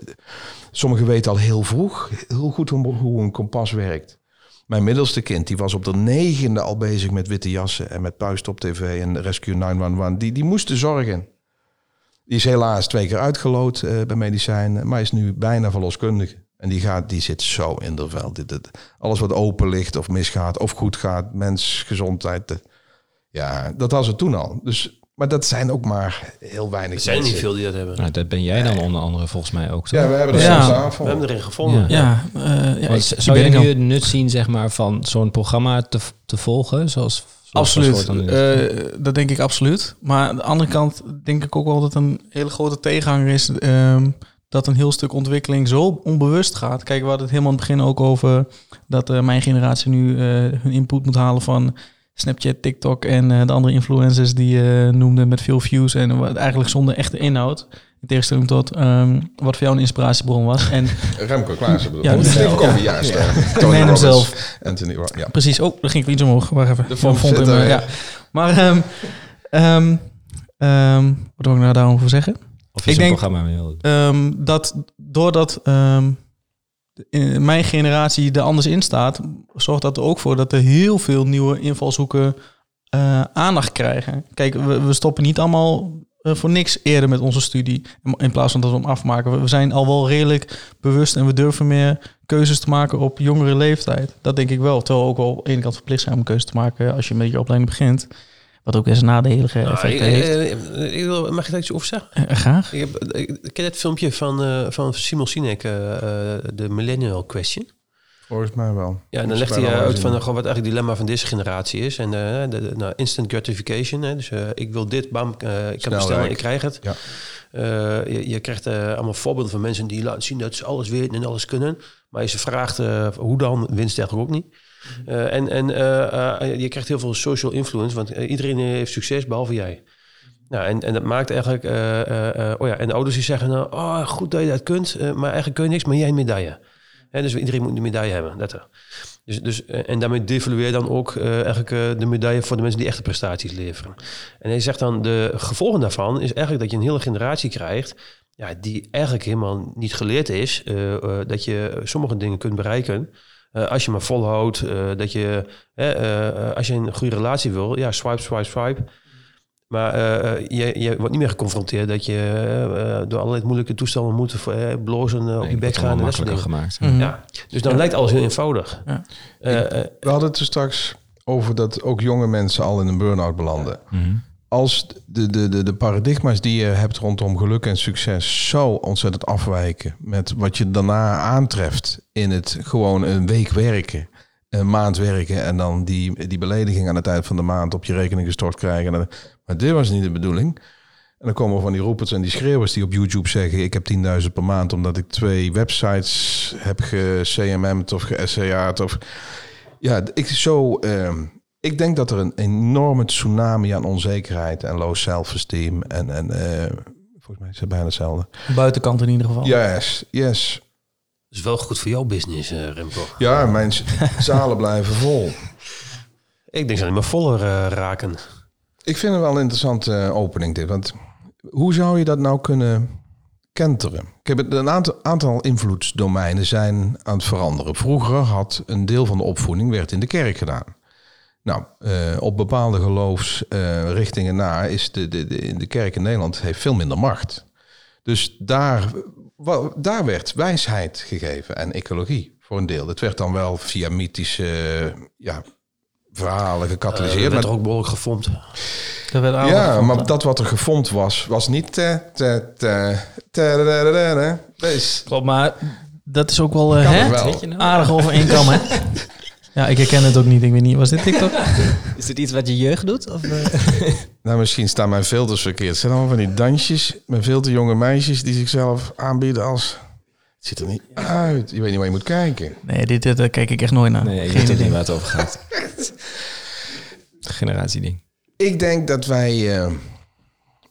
sommigen weten al heel vroeg heel goed hoe, hoe een kompas werkt. Mijn middelste kind die was op de negende al bezig met witte jassen en met puist op tv en Rescue 911. Die, die moesten zorgen. Die is helaas twee keer uitgeloot eh, bij medicijnen, maar is nu bijna verloskundige. En die, gaat, die zit zo in de veld. Dit, dit, alles wat open ligt of misgaat of goed gaat, mens, gezondheid. ja, dat was het toen al. Dus, maar dat zijn ook maar heel weinig Er zijn niet mensen. veel die dat hebben. Nou, dat ben jij dan onder andere volgens mij ook. toch? Ja, we hebben er Ja. soms aan voor. We hebben erin gevonden. Ja. Ja, eh, ja ik- zou je nu al- het nut zien zeg maar, van zo'n programma te, te volgen? Zoals, zoals Absoluut. dat soort dan is? Eh, dat denk ik absoluut. Maar aan de andere kant denk ik ook wel dat een hele grote tegenhanger is ehm, dat een heel stuk ontwikkeling zo onbewust gaat. Kijk, we hadden het helemaal aan het begin ook over dat eh, mijn generatie nu eh, hun input moet halen van Snapchat, TikTok en eh, de andere influencers die je noemde met veel views en wat eigenlijk zonder echte inhoud. In tegenstelling tot ehm, wat voor jou een inspiratiebron was. En Remco Klaassen bedoel Ja, ik. dat is- Steve Covey, ja. Tony Robbins, hemzelf. Anthony, ja. Precies. Oh, daar ging ik iets omhoog. Wacht even. De vond vond zit hem, eh, ja. ja. Maar ehm, ehm, wat wil ik nou daarover zeggen? Of ik denk- programma. Ehm, dat doordat ehm, in mijn generatie er anders in staat, zorgt dat er ook voor dat er heel veel nieuwe invalshoeken eh, aandacht krijgen. Kijk, we, we stoppen niet allemaal eh, voor niks eerder met onze studie. In plaats van dat we hem afmaken. We, we zijn al wel redelijk bewust en we durven meer keuzes te maken op jongere leeftijd. Dat denk ik wel. Terwijl we ook wel aan de ene kant verplicht zijn om een keuze te maken als je met je opleiding begint. Wat ook zijn nadelige Nou, ik, effecten heeft. eh, eh, ik wil- mag ik daar iets over zeggen? Eh, graag. Ik, heb, ik, ik ken het filmpje van, eh, van Simon Sinek, eh, eh, de Millennial Question. Volgens mij wel. Ja, en dan legt hij uit van gewoon wat eigenlijk het dilemma van deze generatie is. En eh, de, de- nou, instant gratification. Hè, dus eh, ik wil dit, bam, eh, ik kan Snel bestellen, ik krijg het. Ja. Eh, je, je krijgt allemaal voorbeelden van mensen die laten zien dat ze alles weten en alles kunnen. Maar als je vraagt eh, hoe dan, winst eigenlijk ook niet. Eh, en en eh, eh, je krijgt heel veel social influence, want iedereen heeft succes behalve jij. Nou, en, en dat maakt eigenlijk, oh ja, en de ouders die zeggen nou, oh, goed dat je dat kunt, maar eigenlijk kun je niks, maar jij een medaille. Dus iedereen moet een medaille hebben. Dat. Dus, dus, en daarmee devalueer je dan ook eigenlijk de medaille voor de mensen die echte prestaties leveren. En hij zegt dan, de gevolgen daarvan is eigenlijk dat je een hele generatie krijgt... Ja, die eigenlijk helemaal niet geleerd is dat je sommige dingen kunt bereiken... eh, als je maar volhoudt, eh, dat je, hè, eh, als je een goede relatie wil, ja, swipe, swipe, swipe. Maar je, je wordt niet meer geconfronteerd dat je door allerlei moeilijke toestanden moet uh, blozen op je bek gaan. En dat soort makkelijker gemaakt. Ja, dus dan lijkt alles heel eenvoudig. Ja. We hadden het er straks over dat ook jonge mensen al in een burn-out belanden. Mhm. Als de, de, de, de paradigma's die je hebt rondom geluk en succes zo ontzettend afwijken met wat je daarna aantreft in het gewoon een week werken, een maand werken en dan die, die belediging aan het eind van de maand op je rekening gestort krijgen. Maar dit was niet de bedoeling. En dan komen van die roepers en die schreeuwers die op YouTube zeggen: Ik heb 10.000 per maand omdat ik twee websites heb ge-CMM'd of ge-SCA'd. Of... Ja, ik, zo, ehm, ik denk dat er een enorme tsunami aan onzekerheid en low self-esteem. En, en eh, volgens mij is het bijna hetzelfde. Buitenkant in ieder geval. Yes, yes. Dat is wel goed voor jouw business, eh, Remco. Ja, mijn zalen blijven vol. Ik denk dat die maar voller eh, raken. Ik vind het wel een interessante eh, opening dit. Want hoe zou je dat nou kunnen kenteren? Ik heb een aantal, aantal invloedsdomeinen zijn aan het veranderen. Vroeger had een deel van de opvoeding werd in de kerk gedaan. Nou, eh, op bepaalde geloofsrichtingen na is de, de, de, in de kerk in Nederland heeft veel minder macht. Dus daar, daar werd wijsheid gegeven en ecologie voor een deel. Het werd dan wel via mythische eh, ja, verhalen Uh, gecatalyseerd. werd maar er ook behoorlijk gefompt. Dat werd aardig ja, gevonden. maar dat wat er gefomd was, was niet... Te, te, te, te, te, te, te. Wees. Klopt, maar dat is ook wel, eh, hè? wel. Weet je nou? aardig overeenkomen. hè? Ja, ik herken het ook niet. Ik weet niet, was dit TikTok? Is dit iets wat je jeugd doet? Of, eh? Nou, misschien staan mijn filters verkeerd. Het zijn allemaal van die dansjes met veel te jonge meisjes die zichzelf aanbieden als... Het ziet er niet uit. Je weet niet waar je moet kijken. Nee, dit, dit daar kijk ik echt nooit naar. Nee, ik Geen weet niet waar het over gaat. Generatieding. Ik denk dat wij... eh,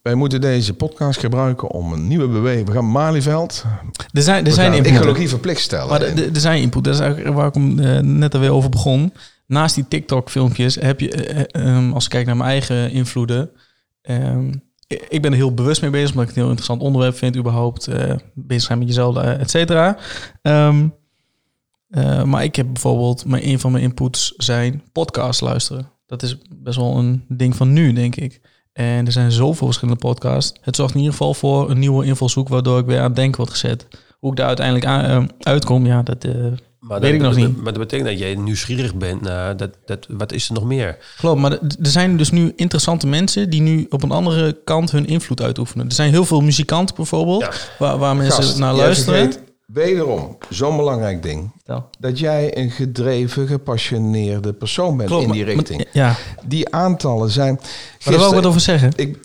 wij moeten deze podcast gebruiken om een nieuwe beweging... We gaan Malieveld. Er zijn, er zijn input. ecologie verplicht stellen. Maar er zijn input. Dat is eigenlijk waar ik hem eh, net alweer over begon. Naast die TikTok-filmpjes heb je, eh, eh, ehm, als ik kijk naar mijn eigen invloeden... ehm, ik- ben er heel bewust mee bezig, omdat ik het een heel interessant onderwerp vind, überhaupt. bezig zijn met jezelf, et cetera. Ehm, eh, maar ik heb bijvoorbeeld, mijn, een van mijn inputs zijn podcast luisteren. Dat is best wel een ding van nu, denk ik. En er zijn zoveel verschillende podcasts. Het zorgt in ieder geval voor een nieuwe invalshoek, waardoor ik weer aan het denken word gezet. Hoe ik daar uiteindelijk aan, eh, uitkom, ja, dat eh, Maar weet dat, ik nog dat- niet. Maar dat betekent dat jij nieuwsgierig bent naar dat, dat, wat is er nog meer? Klopt, maar er er zijn dus nu interessante mensen die nu op een andere kant hun invloed uitoefenen. Er zijn heel veel muzikanten bijvoorbeeld, Ja. waar, waar mensen Gast, naar luisteren. Wederom, zo'n belangrijk ding. Dat jij een gedreven, gepassioneerde persoon bent Klopt, in die maar- richting. maar- ja, Die aantallen zijn... maar daar wil ik wat over zeggen. Ik,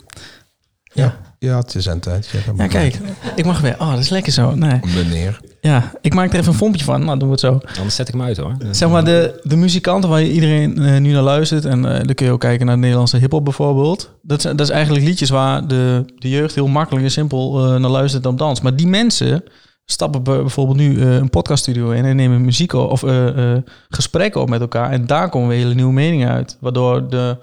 Ja. ja, het is aan tijd. Ja, Ja, kijk, ik mag weer. Oh, dat is lekker zo. Nee. Meneer. Ja, ik maak er even een fompje van. Nou, doen we het zo. Anders zet ik hem uit hoor. Zeg maar, de, de muzikanten waar iedereen eh, nu naar luistert... en eh, dan kun je ook kijken naar de Nederlandse hiphop bijvoorbeeld. Dat, zijn- dat is eigenlijk liedjes waar de, de jeugd heel makkelijk en simpel eh, naar luistert dan dans. Maar die mensen stappen bij- bijvoorbeeld nu eh, een podcaststudio in... en nemen muziek op, of eh, eh, gesprekken op met elkaar. En daar komen weer hele nieuwe meningen uit. Waardoor de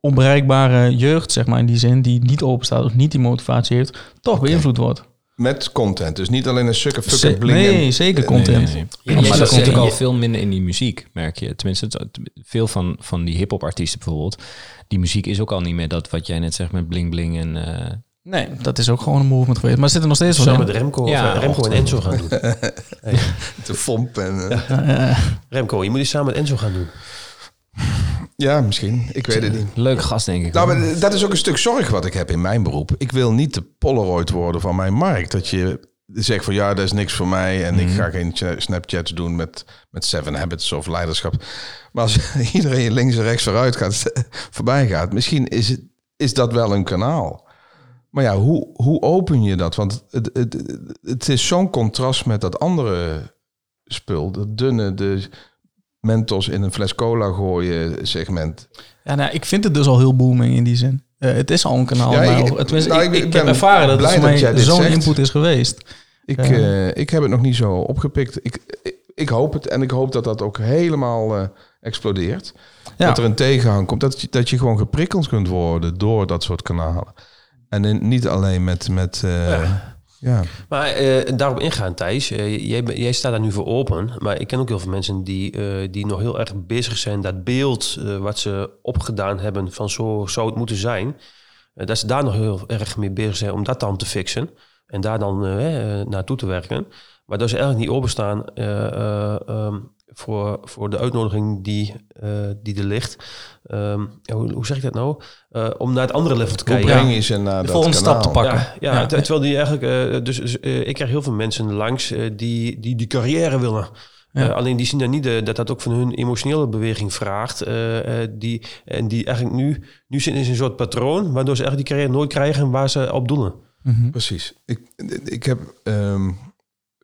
onbereikbare jeugd, zeg maar in die zin... die niet open staat of niet die motivatie heeft... toch beïnvloed wordt. Met content. Dus niet alleen een sukke fucking bling. nee, zeker content. Ja, Ja, maar dat komt ook al veel minder in die muziek, merk je. Tenminste, veel van, van die hip-hop artiesten bijvoorbeeld. Die muziek is ook al niet meer dat wat jij net zegt met bling bling en. eh, Nee, dat is ook gewoon een movement geweest. Maar er zit er nog steeds wel Samen met Remco, Ja, of, eh, Remco en Enzo gaan doen. Te fomp en... eh, Remco, je moet die samen met Enzo gaan doen. ja, misschien. Ik weet het niet. leuke gast, denk ik. Nou, maar dat is ook een stuk zorg wat ik heb in mijn beroep. Ik wil niet de Polaroid worden van mijn markt. Dat je zegt van ja, dat is niks voor mij. En ik ga geen cha- Snapchats doen met, met Seven Habits of leiderschap. Maar als iedereen links en rechts vooruit gaat, voorbij gaat, misschien is, het, is dat wel een kanaal. Maar ja, hoe, hoe open je dat? Want het, het, het is zo'n contrast met dat andere spul. Dat dunne, de Mentos in een fles cola gooien segment. ja, nou, ik vind het dus al heel booming in die zin. Eh, het is al een kanaal. Ja, ik- tenminste, nou, ik, ik ik, ben heb ervaren dat het zo'n input is geweest. Ik, Ja. eh, ik heb het nog niet zo opgepikt. Ik, ik hoop het. En ik hoop dat dat ook helemaal eh, explodeert. Ja. Dat er een tegenhang komt. Dat dat je gewoon geprikkeld kunt worden door dat soort kanalen. En in- niet alleen met... met eh, ja. Maar eh, daarop ingaan, Thijs. eh, jij, jij staat daar nu voor open. Maar ik ken ook heel veel mensen die, die nog heel erg bezig zijn. Dat beeld wat ze opgedaan hebben van zo zou het moeten zijn. dat ze daar nog heel erg mee bezig zijn om dat dan te fixen. En daar dan naartoe te werken. Maar dat ze eigenlijk niet openstaan ehm, voor, voor de uitnodiging die, eh, die er ligt. Ehm, ja, hoe, hoe zeg ik dat nou? Eh, om naar het andere level te Hoe kijken. breng je ze naar De dat volgende kanaal? stap te pakken. Ja, ja, Ja. ter- terwijl die eigenlijk... eh, dus dus, eh, ik krijg heel veel mensen langs die, die die carrière willen. Ja. Alleen die zien dan niet dat dat ook van hun emotionele beweging vraagt. eh, eh, die, en die eigenlijk nu, nu zitten in een soort patroon... waardoor ze eigenlijk die carrière nooit krijgen waar ze op doelen. Mhm. Precies. Ik, ik heb ehm,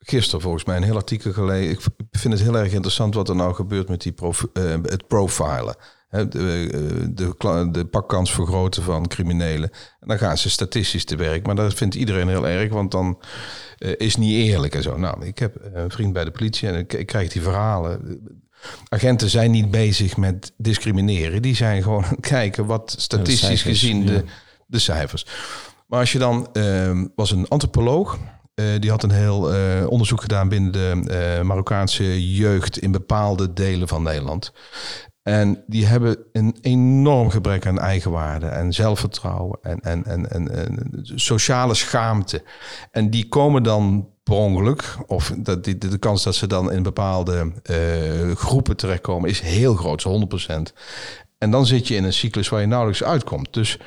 gisteren volgens mij een heel artikel gelezen. Ik vind het heel erg interessant wat er nou gebeurt met die prof, eh, het profilen. De, eh, de, de pakkans vergroten van criminelen. En dan gaan ze statistisch te werk. Maar dat vindt iedereen heel erg, want dan eh, is niet eerlijk en zo. Nou, ik heb een vriend bij de politie en ik, ik krijg die verhalen. Agenten zijn niet bezig met discrimineren. Die zijn gewoon aan het kijken wat statistisch cijfers, gezien de, ja. de cijfers. Maar als je dan, ehm, was een antropoloog, die had een heel eh, onderzoek gedaan binnen de eh, Marokkaanse jeugd in bepaalde delen van Nederland. En die hebben een enorm gebrek aan eigenwaarde en zelfvertrouwen en, en, en, en, sociale schaamte. En die komen dan per ongeluk, of dat, die, de kans dat ze dan in bepaalde eh, groepen terechtkomen is heel groot, zo 100%. En dan zit je in een cyclus waar je nauwelijks uitkomt. Dus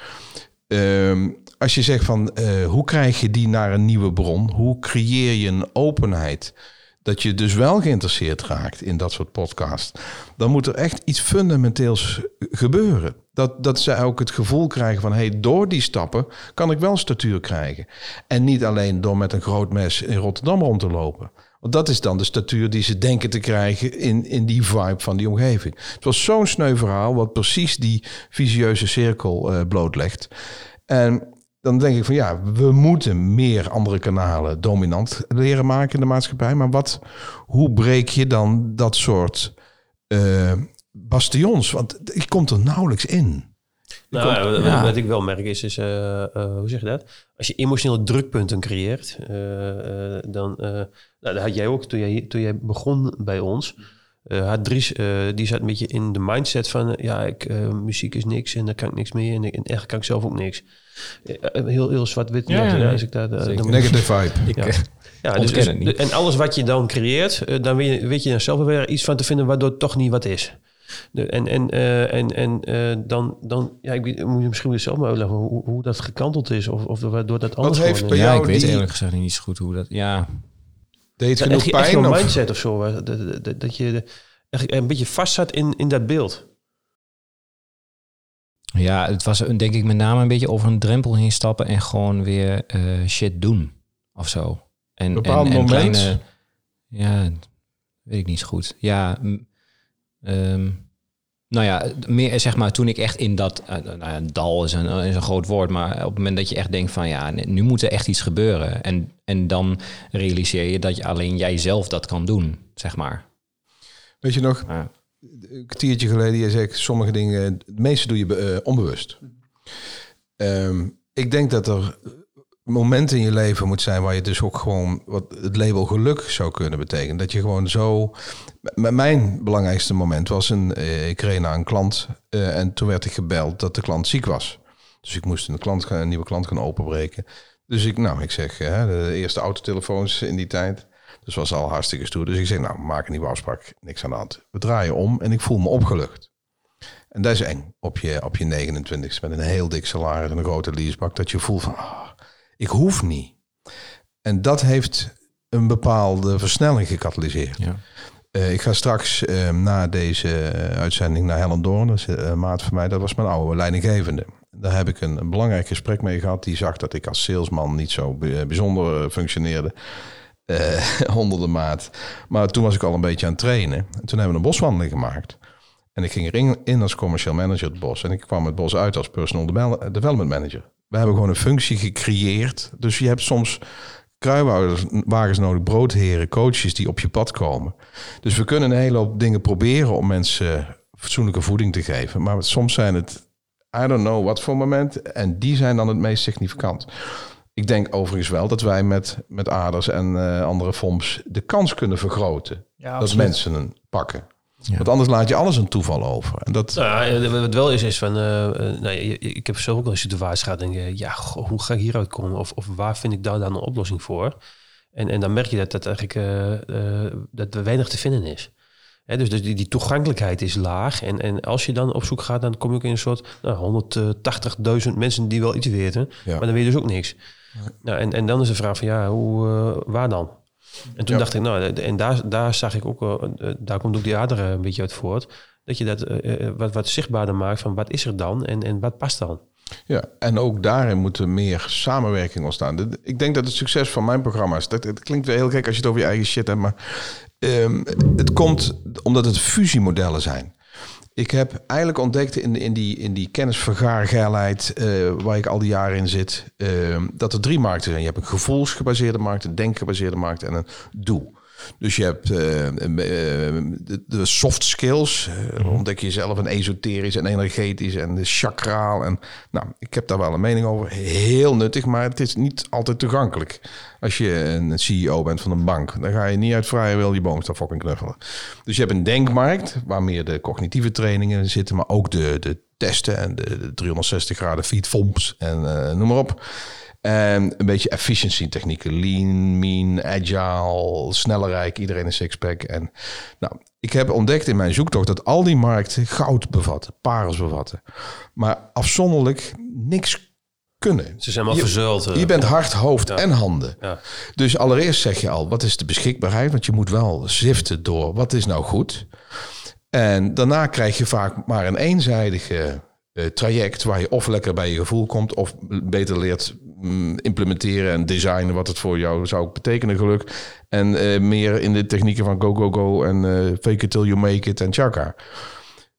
Ehm, als je zegt van eh, hoe krijg je die naar een nieuwe bron? Hoe creëer je een openheid? Dat je dus wel geïnteresseerd raakt in dat soort podcast. Dan moet er echt iets fundamenteels gebeuren. Dat, dat zij ook het gevoel krijgen van... hey, door die stappen kan ik wel statuur krijgen. En niet alleen door met een groot mes in Rotterdam rond te lopen. Want dat is dan de statuur die ze denken te krijgen in, in die vibe van die omgeving. Het was zo'n sneu verhaal wat precies die visieuze cirkel eh, blootlegt. En dan denk ik van ja, we moeten meer andere kanalen dominant leren maken in de maatschappij. Maar wat, hoe breek je dan dat soort eh, bastions? Want ik komt er nauwelijks in. Nou, ja, wat- ja. wat ik wel merk is, is eh, eh, hoe zeg je dat? Als je emotionele drukpunten creëert, eh, eh, dan, eh, nou, dat had jij ook toen jij, toen jij begon bij ons. eh had Dries, eh, die zat een beetje in de mindset van, ja, ik, eh, muziek is niks en daar kan ik niks mee en, ik- en eigenlijk kan ik zelf ook niks. Eh, heel heel zwart-wit. Ja, ja, ja, ja. als ik eh, Zeker. dan- Negative vibe. Ik, Ja. eh, ja, dus, dus- het niet. en alles wat je dan creëert, eh, dan weet je, weet je er zelf weer iets van te vinden waardoor het toch niet wat is. De, en en, eh, en, en eh, dan, dan, ja, ik weet, moet je misschien weer zelf maar uitleggen hoe, hoe dat gekanteld is of, of waardoor dat anders heeft geworden bij is. ja, jou ik weet die- eerlijk gezegd niet zo goed hoe dat... Ja, Deed genoeg echt, echt pijn? jouw of- mindset of zo, waar- dat, dat, dat, dat je echt een beetje vast zat in, in dat beeld. Ja, het was een- denk ik met name een beetje over een drempel heen stappen en gewoon weer eh, shit doen of zo. En, Bepaald en, en moment? kleine... Ja, weet ik niet zo goed. Ja, ehm, nou ja, meer zeg maar toen ik echt in dat... eh, nou ja, dal is een, is een groot woord, maar op het moment dat je echt denkt van... ja, nu moet er echt iets gebeuren. En, en dan realiseer je dat je alleen jijzelf dat kan doen, zeg maar. Weet je nog, Ja. Een kwartiertje geleden, je zegt sommige dingen, het meeste doe je eh, onbewust. Ehm, ik denk dat er momenten in je leven moet zijn waar je dus ook gewoon wat het label geluk zou kunnen betekenen. Dat je gewoon zo. M- Mijn belangrijkste moment was een. eh, Ik reed naar een klant eh, en toen werd ik gebeld dat de klant ziek was. Dus ik moest een, klant gaan, een nieuwe klant gaan openbreken. Dus ik, nou, ik zeg, hè, de eerste autotelefoons in die tijd. Dus was al hartstikke stoer. Dus ik zeg, nou, maak een nieuwe afspraak. Niks aan de hand. We draaien om en ik voel me opgelucht. En dat is eng op je, op je 29 met een heel dik salaris en een grote leasebak. Dat je voelt van, ah, ik hoef niet. En dat heeft een bepaalde versnelling gecatalyseerd. Ja. Eh, ik ga straks eh, na deze uitzending naar Helen Doorn. Dat is eh, een maat van mij. Dat was mijn oude leidinggevende. Daar heb ik een, een belangrijk gesprek mee gehad. Die zag dat ik als salesman niet zo bij- bijzonder functioneerde. Eh, onder de maat. Maar toen was ik al een beetje aan het trainen. En toen hebben we een boswandeling gemaakt. En ik ging erin in als commercial manager het bos. En ik kwam het bos uit als personal devel- development manager. We hebben gewoon een functie gecreëerd. Dus je hebt soms kruiwagens nodig, broodheren, coaches die op je pad komen. Dus we kunnen een hele hoop dingen proberen om mensen fatsoenlijke voeding te geven. Maar soms zijn het, I don't know wat voor moment. En die zijn dan het meest significant. Ik denk overigens wel dat wij met, met aders en eh, andere FOMS de kans kunnen vergroten. Ja, dat mensen een pakken. Want anders laat je alles een toeval over. En dat, Nou, ja, wat wel is, is van... eh, eh, nou, je- ik heb zelf ook wel een situatie gehad. En denk, ja, goh, hoe ga ik hieruit komen? Of, of waar vind ik daar dan een oplossing voor? En, en dan merk je dat, dat, eigenlijk, eh, eh, dat er weinig te vinden is. Hè, dus dus die, die toegankelijkheid is laag. En, en als je dan op zoek gaat, dan kom je ook in een soort nou, 180.000 mensen die wel iets weten. Ja. Maar dan weet je dus ook niks. Nou, en, en dan is de vraag van, ja, hoe, eh, waar dan? En toen Ja. dacht ik, nou, en daar, daar zag ik ook, wel, eh, daar komt ook die ader een beetje uit voort. Dat je dat eh, eh, wat, wat zichtbaarder maakt van wat is er dan en, en wat past dan? Ja, en ook daarin moet er meer samenwerking ontstaan. Ik denk dat het succes van mijn programma's, dat, het klinkt weer heel gek als je het over je eigen shit hebt, maar ehm, het komt omdat het fusiemodellen zijn. Ik heb eigenlijk ontdekt in, in die, in die eh, waar ik al die jaren in zit, ehm, dat er drie markten zijn. Je hebt een gevoelsgebaseerde markt, een denkgebaseerde markt en een doe. Dus je hebt eh, eh, de, de soft skills, eh, ontdek je zelf een esoterisch en energetisch en de chakraal. En, nou, ik heb daar wel een mening over. Heel nuttig, maar het is niet altijd toegankelijk. Als je een CEO bent van een bank, dan ga je niet uit vrije wil je boom staan fucking knuffelen. Dus je hebt een denkmarkt, waar meer de cognitieve trainingen zitten, maar ook de, de testen en de, de 360 graden feed FOMS en noem maar op. En een beetje efficiency technieken. Lean, mean, agile, snellerijk. Iedereen een sixpack. En nou, ik heb ontdekt in mijn zoektocht dat al die markten goud bevatten. Parels bevatten. Maar afzonderlijk niks kunnen. Ze zijn wel verzuild. eh. Je bent hart, hoofd en handen. Ja. Dus allereerst zeg je al, wat is de beschikbaarheid? Want je moet wel ziften door wat is nou goed. En daarna krijg je vaak maar een eenzijdige eh, traject waar je of lekker bij je gevoel komt of beter leert implementeren en designen wat het voor jou zou betekenen geluk. En eh, meer in de technieken van go, go, go en eh, fake it till you make it en chaka.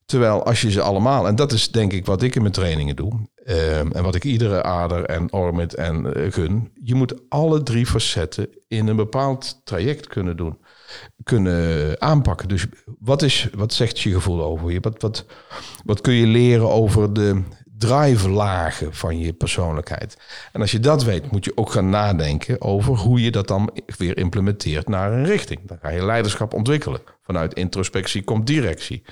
Terwijl als je ze allemaal, en dat is denk ik wat ik in mijn trainingen doe, ehm, en wat ik iedere ader en orbit en eh, gun, je moet alle drie facetten in een bepaald traject kunnen doen, kunnen aanpakken. Dus wat, is, wat zegt je gevoel over je? Wat, wat, wat kun je leren over de drive-lagen van je persoonlijkheid? En als je dat weet, moet je ook gaan nadenken over hoe je dat dan weer implementeert naar een richting. Dan ga je leiderschap ontwikkelen. Vanuit introspectie komt directie.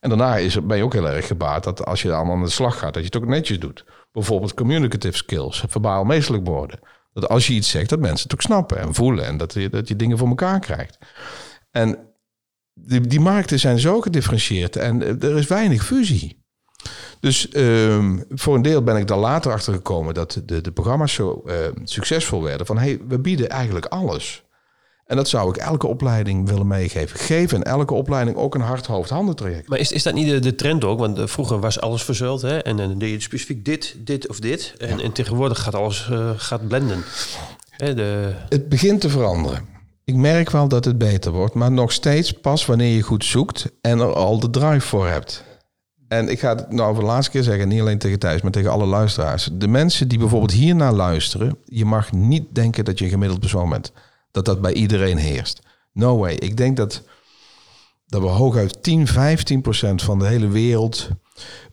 En daarna is er, ben je ook heel erg gebaat dat als je dan aan de slag gaat, dat je het ook netjes doet. Bijvoorbeeld communicative skills, verbaal meestelijk worden. Dat als je iets zegt, dat mensen het ook snappen en voelen en dat je, dat je dingen voor elkaar krijgt. En die, die markten zijn zo gedifferentieerd en eh, er is weinig fusie. Dus ehm, voor een deel ben ik daar later achter gekomen dat de, de programma's zo eh, succesvol werden. Van hey, we bieden eigenlijk alles. En dat zou ik elke opleiding willen meegeven. Geef in elke opleiding ook een hart-hoofd-handen traject. Maar is, is dat niet de, de trend ook? Want eh, vroeger was alles verzuild hè? en dan deed je specifiek dit, dit of dit. En, en tegenwoordig gaat alles eh, gaat blenden. Hè, de, Het begint te veranderen. Ik merk wel dat het beter wordt, maar nog steeds pas wanneer je goed zoekt en er al de drive voor hebt. En ik ga het nou voor de laatste keer zeggen, niet alleen tegen Thijs, maar tegen alle luisteraars. De mensen die bijvoorbeeld hiernaar luisteren, je mag niet denken dat je een gemiddeld persoon bent. Dat dat bij iedereen heerst. No way. Ik denk dat, dat we hooguit 10, 15 procent van de hele wereld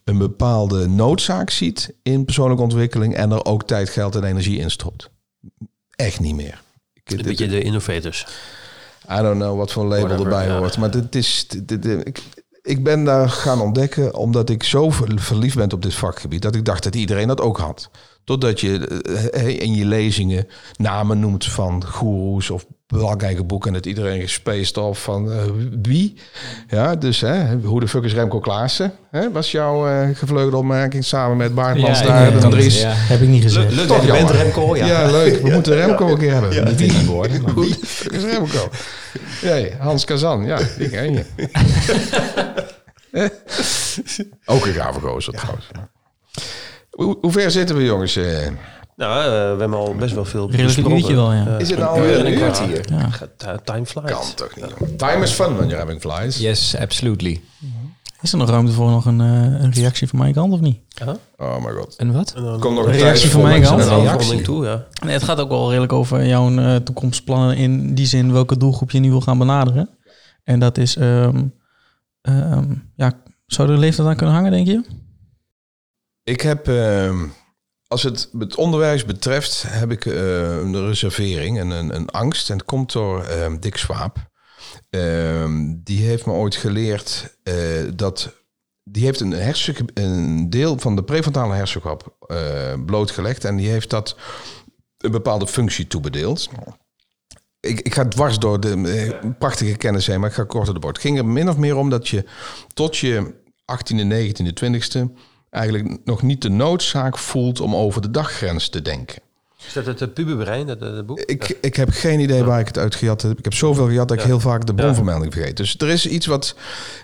een bepaalde noodzaak ziet in persoonlijke ontwikkeling en er ook tijd, geld en energie in stopt. Echt niet meer. Ik- een beetje de innovators. I don't know wat voor label Whatever, erbij hoort. Maar dit is, dit- ik, ben daar gaan ontdekken omdat ik zo ver- verliefd ben op dit vakgebied. Dat ik dacht dat iedereen dat ook had. Totdat je eh, in je lezingen namen noemt van goeroes of belangrijke boeken. En dat iedereen gespaced of van eh, wie. Ja, dus hè, hoe de fuck is Remco Klaassen? Hè, was jouw eh gevleugelde opmerking samen met Bart Ja, Mansdaar ik- en Dries. Ja. Heb ik niet gezegd. Leuk Toch bent. Remco. Ja. Ja, leuk. We moeten Remco een keer hebben. Niet in die woorden, maar Wie is Remco? Nee, Hans Kazan. Ja, die ken je. Ook een gave gozer trouwens. Hoe, hoe ver zitten we, jongens? eh? Nou, eh, we hebben al best wel veel Redelijk een besproken. uurtje wel, ja. Is het nou uur weer en een uur? kwartier. Ja. gaat- eh, time flies. Kan toch niet, jongen. Time is fun when you're having flies. Yes, absolutely. Is er nog ruimte voor nog een, een reactie van mijn kant of niet? Oh mijn god. En wat? Komt nog Een een reactie van voor mij mensen kant? een een reactie. toe, ja. Nee, het gaat ook wel redelijk over jouw eh, toekomstplannen in die zin welke doelgroep je nu wil gaan benaderen. En dat is, ehm, ehm, ja, zou de leeftijd aan kunnen hangen, denk je? Ik heb, ehm, als het het onderwijs betreft, heb ik eh, een reservering en een, een angst. En het komt door ehm, Dick Swaap. Ehm, die heeft me ooit geleerd eh, dat... Die heeft een, een deel van de prefrontale hersenkap eh, blootgelegd. En die heeft dat een bepaalde functie toebedeeld. Ik, ik ga dwars door de prachtige kennis heen, maar ik ga kort op de bord. Het ging er min of meer om dat je tot je 18e, 19e, 20e eigenlijk nog niet de noodzaak voelt om over de daggrens te denken. Is dat het uh, puberbrein, dat, dat boek? Ik, ik heb geen idee waar ik het uit gejat heb. Ik heb zoveel gejat dat ik Ja. heel vaak de bronvermelding vergeet. Dus er is iets wat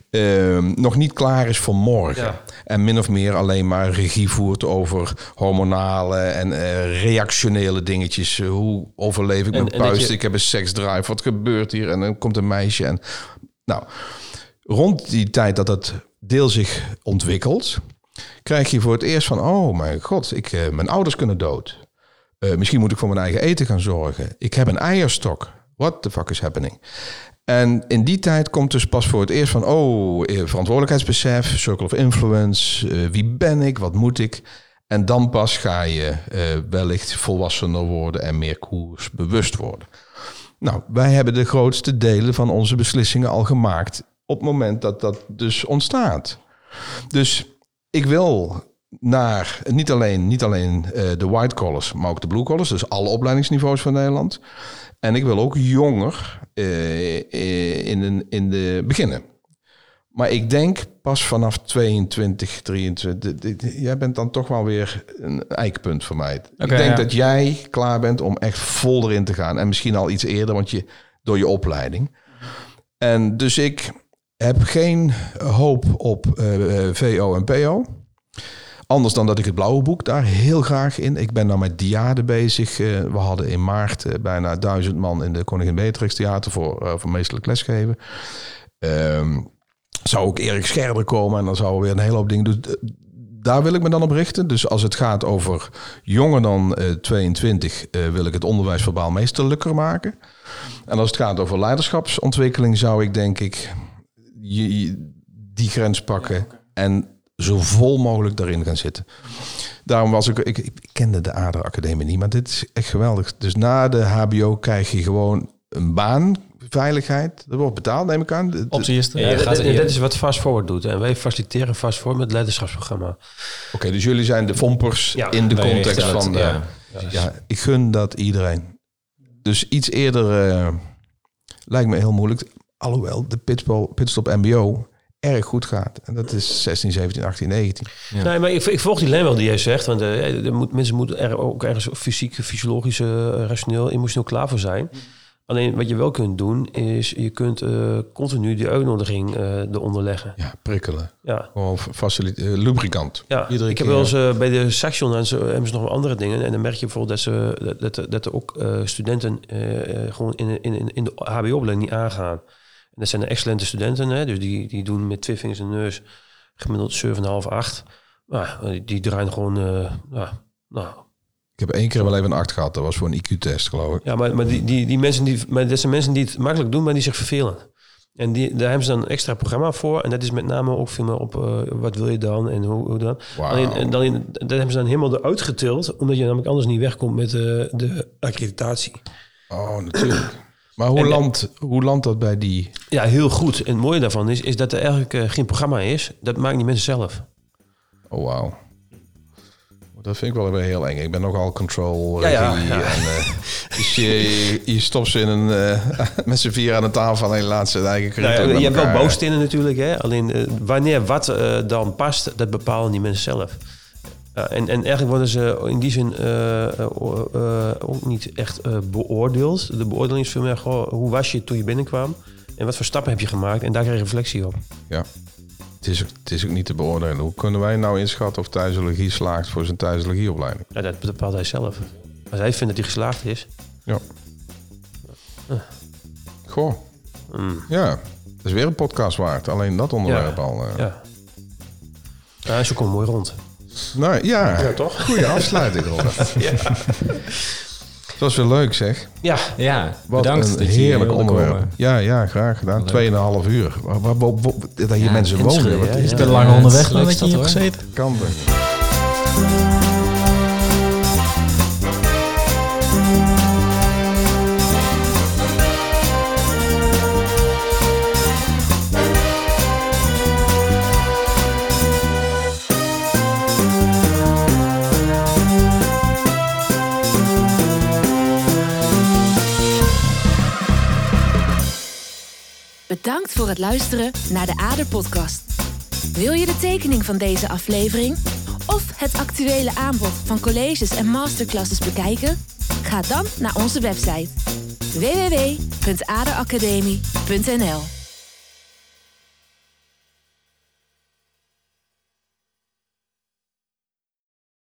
ehm, nog niet klaar is voor morgen. Ja. En min of meer alleen maar regie voert over hormonale en eh, reactionele dingetjes. Eh, Hoe overleef ik En- mijn puist? je- Ik heb een seksdrive. Wat gebeurt hier? En dan komt een meisje. En, nou, rond die tijd dat dat deel zich ontwikkelt... krijg je voor het eerst van... oh mijn god, ik, eh, mijn ouders kunnen dood. Eh, misschien moet ik voor mijn eigen eten gaan zorgen. Ik heb een eierstok. What the fuck is happening? En in die tijd komt dus pas voor het eerst van... oh, eh, verantwoordelijkheidsbesef, circle of influence... wie ben ik, wat moet ik... En dan pas ga je wellicht volwassener worden en meer koersbewust worden. Nou, wij hebben de grootste delen van onze beslissingen al gemaakt op het moment dat dat dus ontstaat. Dus ik wil naar niet alleen, niet alleen eh, de white collars, maar ook de blue collars, dus alle opleidingsniveaus van Nederland. En ik wil ook jonger eh, eh, in, een, in de beginnen. Maar ik denk pas vanaf 22, 23. dit- dit- Jij bent dan toch wel weer een eikpunt voor mij. ik denk ja. dat jij klaar bent om echt vol erin te gaan. En misschien al iets eerder, want je, door je opleiding. En dus ik heb geen hoop op eh, eh, VO en PO. Anders dan dat ik het blauwe boek daar heel graag in. Ik ben nou met diade bezig. Eh, we hadden in maart bijna duizend man in de Koningin Beatrix Theater voor, voor meestelijk lesgeven. Ehm, zou ook Erik Scherder komen en dan zouden we weer een hele hoop dingen doen. Daar wil ik me dan op richten. Dus als het gaat over jonger dan eh, 22, eh, wil ik het onderwijs verbaal meesterlijker maken. En als het gaat over leiderschapsontwikkeling, zou ik denk ik je- je- die grens pakken en zo vol mogelijk daarin gaan zitten. Daarom was ik, ik, ik kende de Ader Academie niet, maar dit is echt geweldig. Dus na de HBO krijg je gewoon een baan, veiligheid. Dat wordt betaald, neem ik aan. Is er. Ja, gaat- dat is wat Fast Forward doet. En wij faciliteren Fast Forward met het leiderschapsprogramma. Oké, dus jullie zijn de vompers Ja, in de context het, van de... ja. Ja. ik gun dat iedereen. Dus iets eerder eh, lijkt me heel moeilijk. Alhoewel de pitstop, pitstop MBO erg goed gaat. En dat is 16, 17, 18, 19. Ja. Nee, maar ik, ik volg die lijn wel die jij zegt. Want eh, er moet, mensen moeten er ook ergens fysiek, fysiologisch, eh, rationeel, emotioneel klaar voor zijn. Alleen wat je wel kunt doen, is je kunt eh, continu die uitnodiging eh eronder leggen. Ja, prikkelen. Ja, Gewoon facilite- eh, lubricant. ja. Iedere ik heb wel eens bij de Saxion en zo hebben ze nog wel andere dingen. En dan merk je bijvoorbeeld dat, ze, dat, dat, dat er ook eh, studenten gewoon in, in, in- in de HBO-opleiding niet aangaan. En dat zijn de excellente studenten, hè? dus die, die doen met twee vingers en neus gemiddeld 7,5, 8. Nou, die, draaien gewoon, ja, nou, Ik heb één keer wel even een 8 gehad. Dat was voor een IQ-test, geloof ik. ja, maar, maar, die, die, die mensen die, maar dat zijn mensen die het makkelijk doen, maar die zich vervelen. En die, daar hebben ze dan een extra programma voor. En dat is met name ook veel meer op eh, wat wil je dan en hoe, hoe dan. Alleen, en dan in, dat hebben ze dan helemaal eruit getild, omdat je namelijk anders niet wegkomt met eh, de accreditatie. Oh, natuurlijk. Maar hoe, En- landt, hoe landt dat bij die... Ja, heel goed. En het mooie daarvan is, is dat er eigenlijk eh, geen programma is. Dat maken die mensen zelf. Oh, wauw. Dat vind ik wel weer heel eng. Ik ben nogal control. Ja, ja. En, eh, dus je, je stopt ze in een, eh, met z'n vier aan de tafel en je laat ze het eigen Nou je hebt wel elkaar. bouwstenen natuurlijk. Hè? Alleen wanneer wat dan past, dat bepalen die mensen zelf. Ja, en, en eigenlijk worden ze in die zin eh, eh, eh, ook niet echt beoordeeld. De beoordeling is veel meer goh, hoe was je toen je binnenkwam? En wat voor stappen heb je gemaakt? En daar krijg je reflectie op. Ja. Het is, ook- het is ook niet te beoordelen. Hoe kunnen wij nou inschatten of thuisologie slaagt voor zijn thuisologieopleiding? Ja, dat bepaalt hij zelf. Als hij vindt dat hij geslaagd is. Ja. Goh. mm, Ja. Dat is weer een podcast waard. Alleen dat onderwerp Ja. al. eh. ja. Ja, zo komt mooi rond. Nou ja, Ja, toch? goede afsluiting, Robert. Het was weer leuk, zeg. Ja, Ja, Wat bedankt een dat je heerlijk onderwerp. komen. Ja, ja, graag gedaan. Tweeënhalf uur. Waar, waar, waar- waar- dat hier Ja, mensen wonen. Wat ja, is ja. te dat? lang Ja, onderweg dan leuk dat je hier gezeten. Kan Bedankt voor het luisteren naar de Ader Podcast. Wil je de tekening van deze aflevering of het actuele aanbod van colleges en masterclasses bekijken? Ga dan naar onze website www.aderacademie.nl.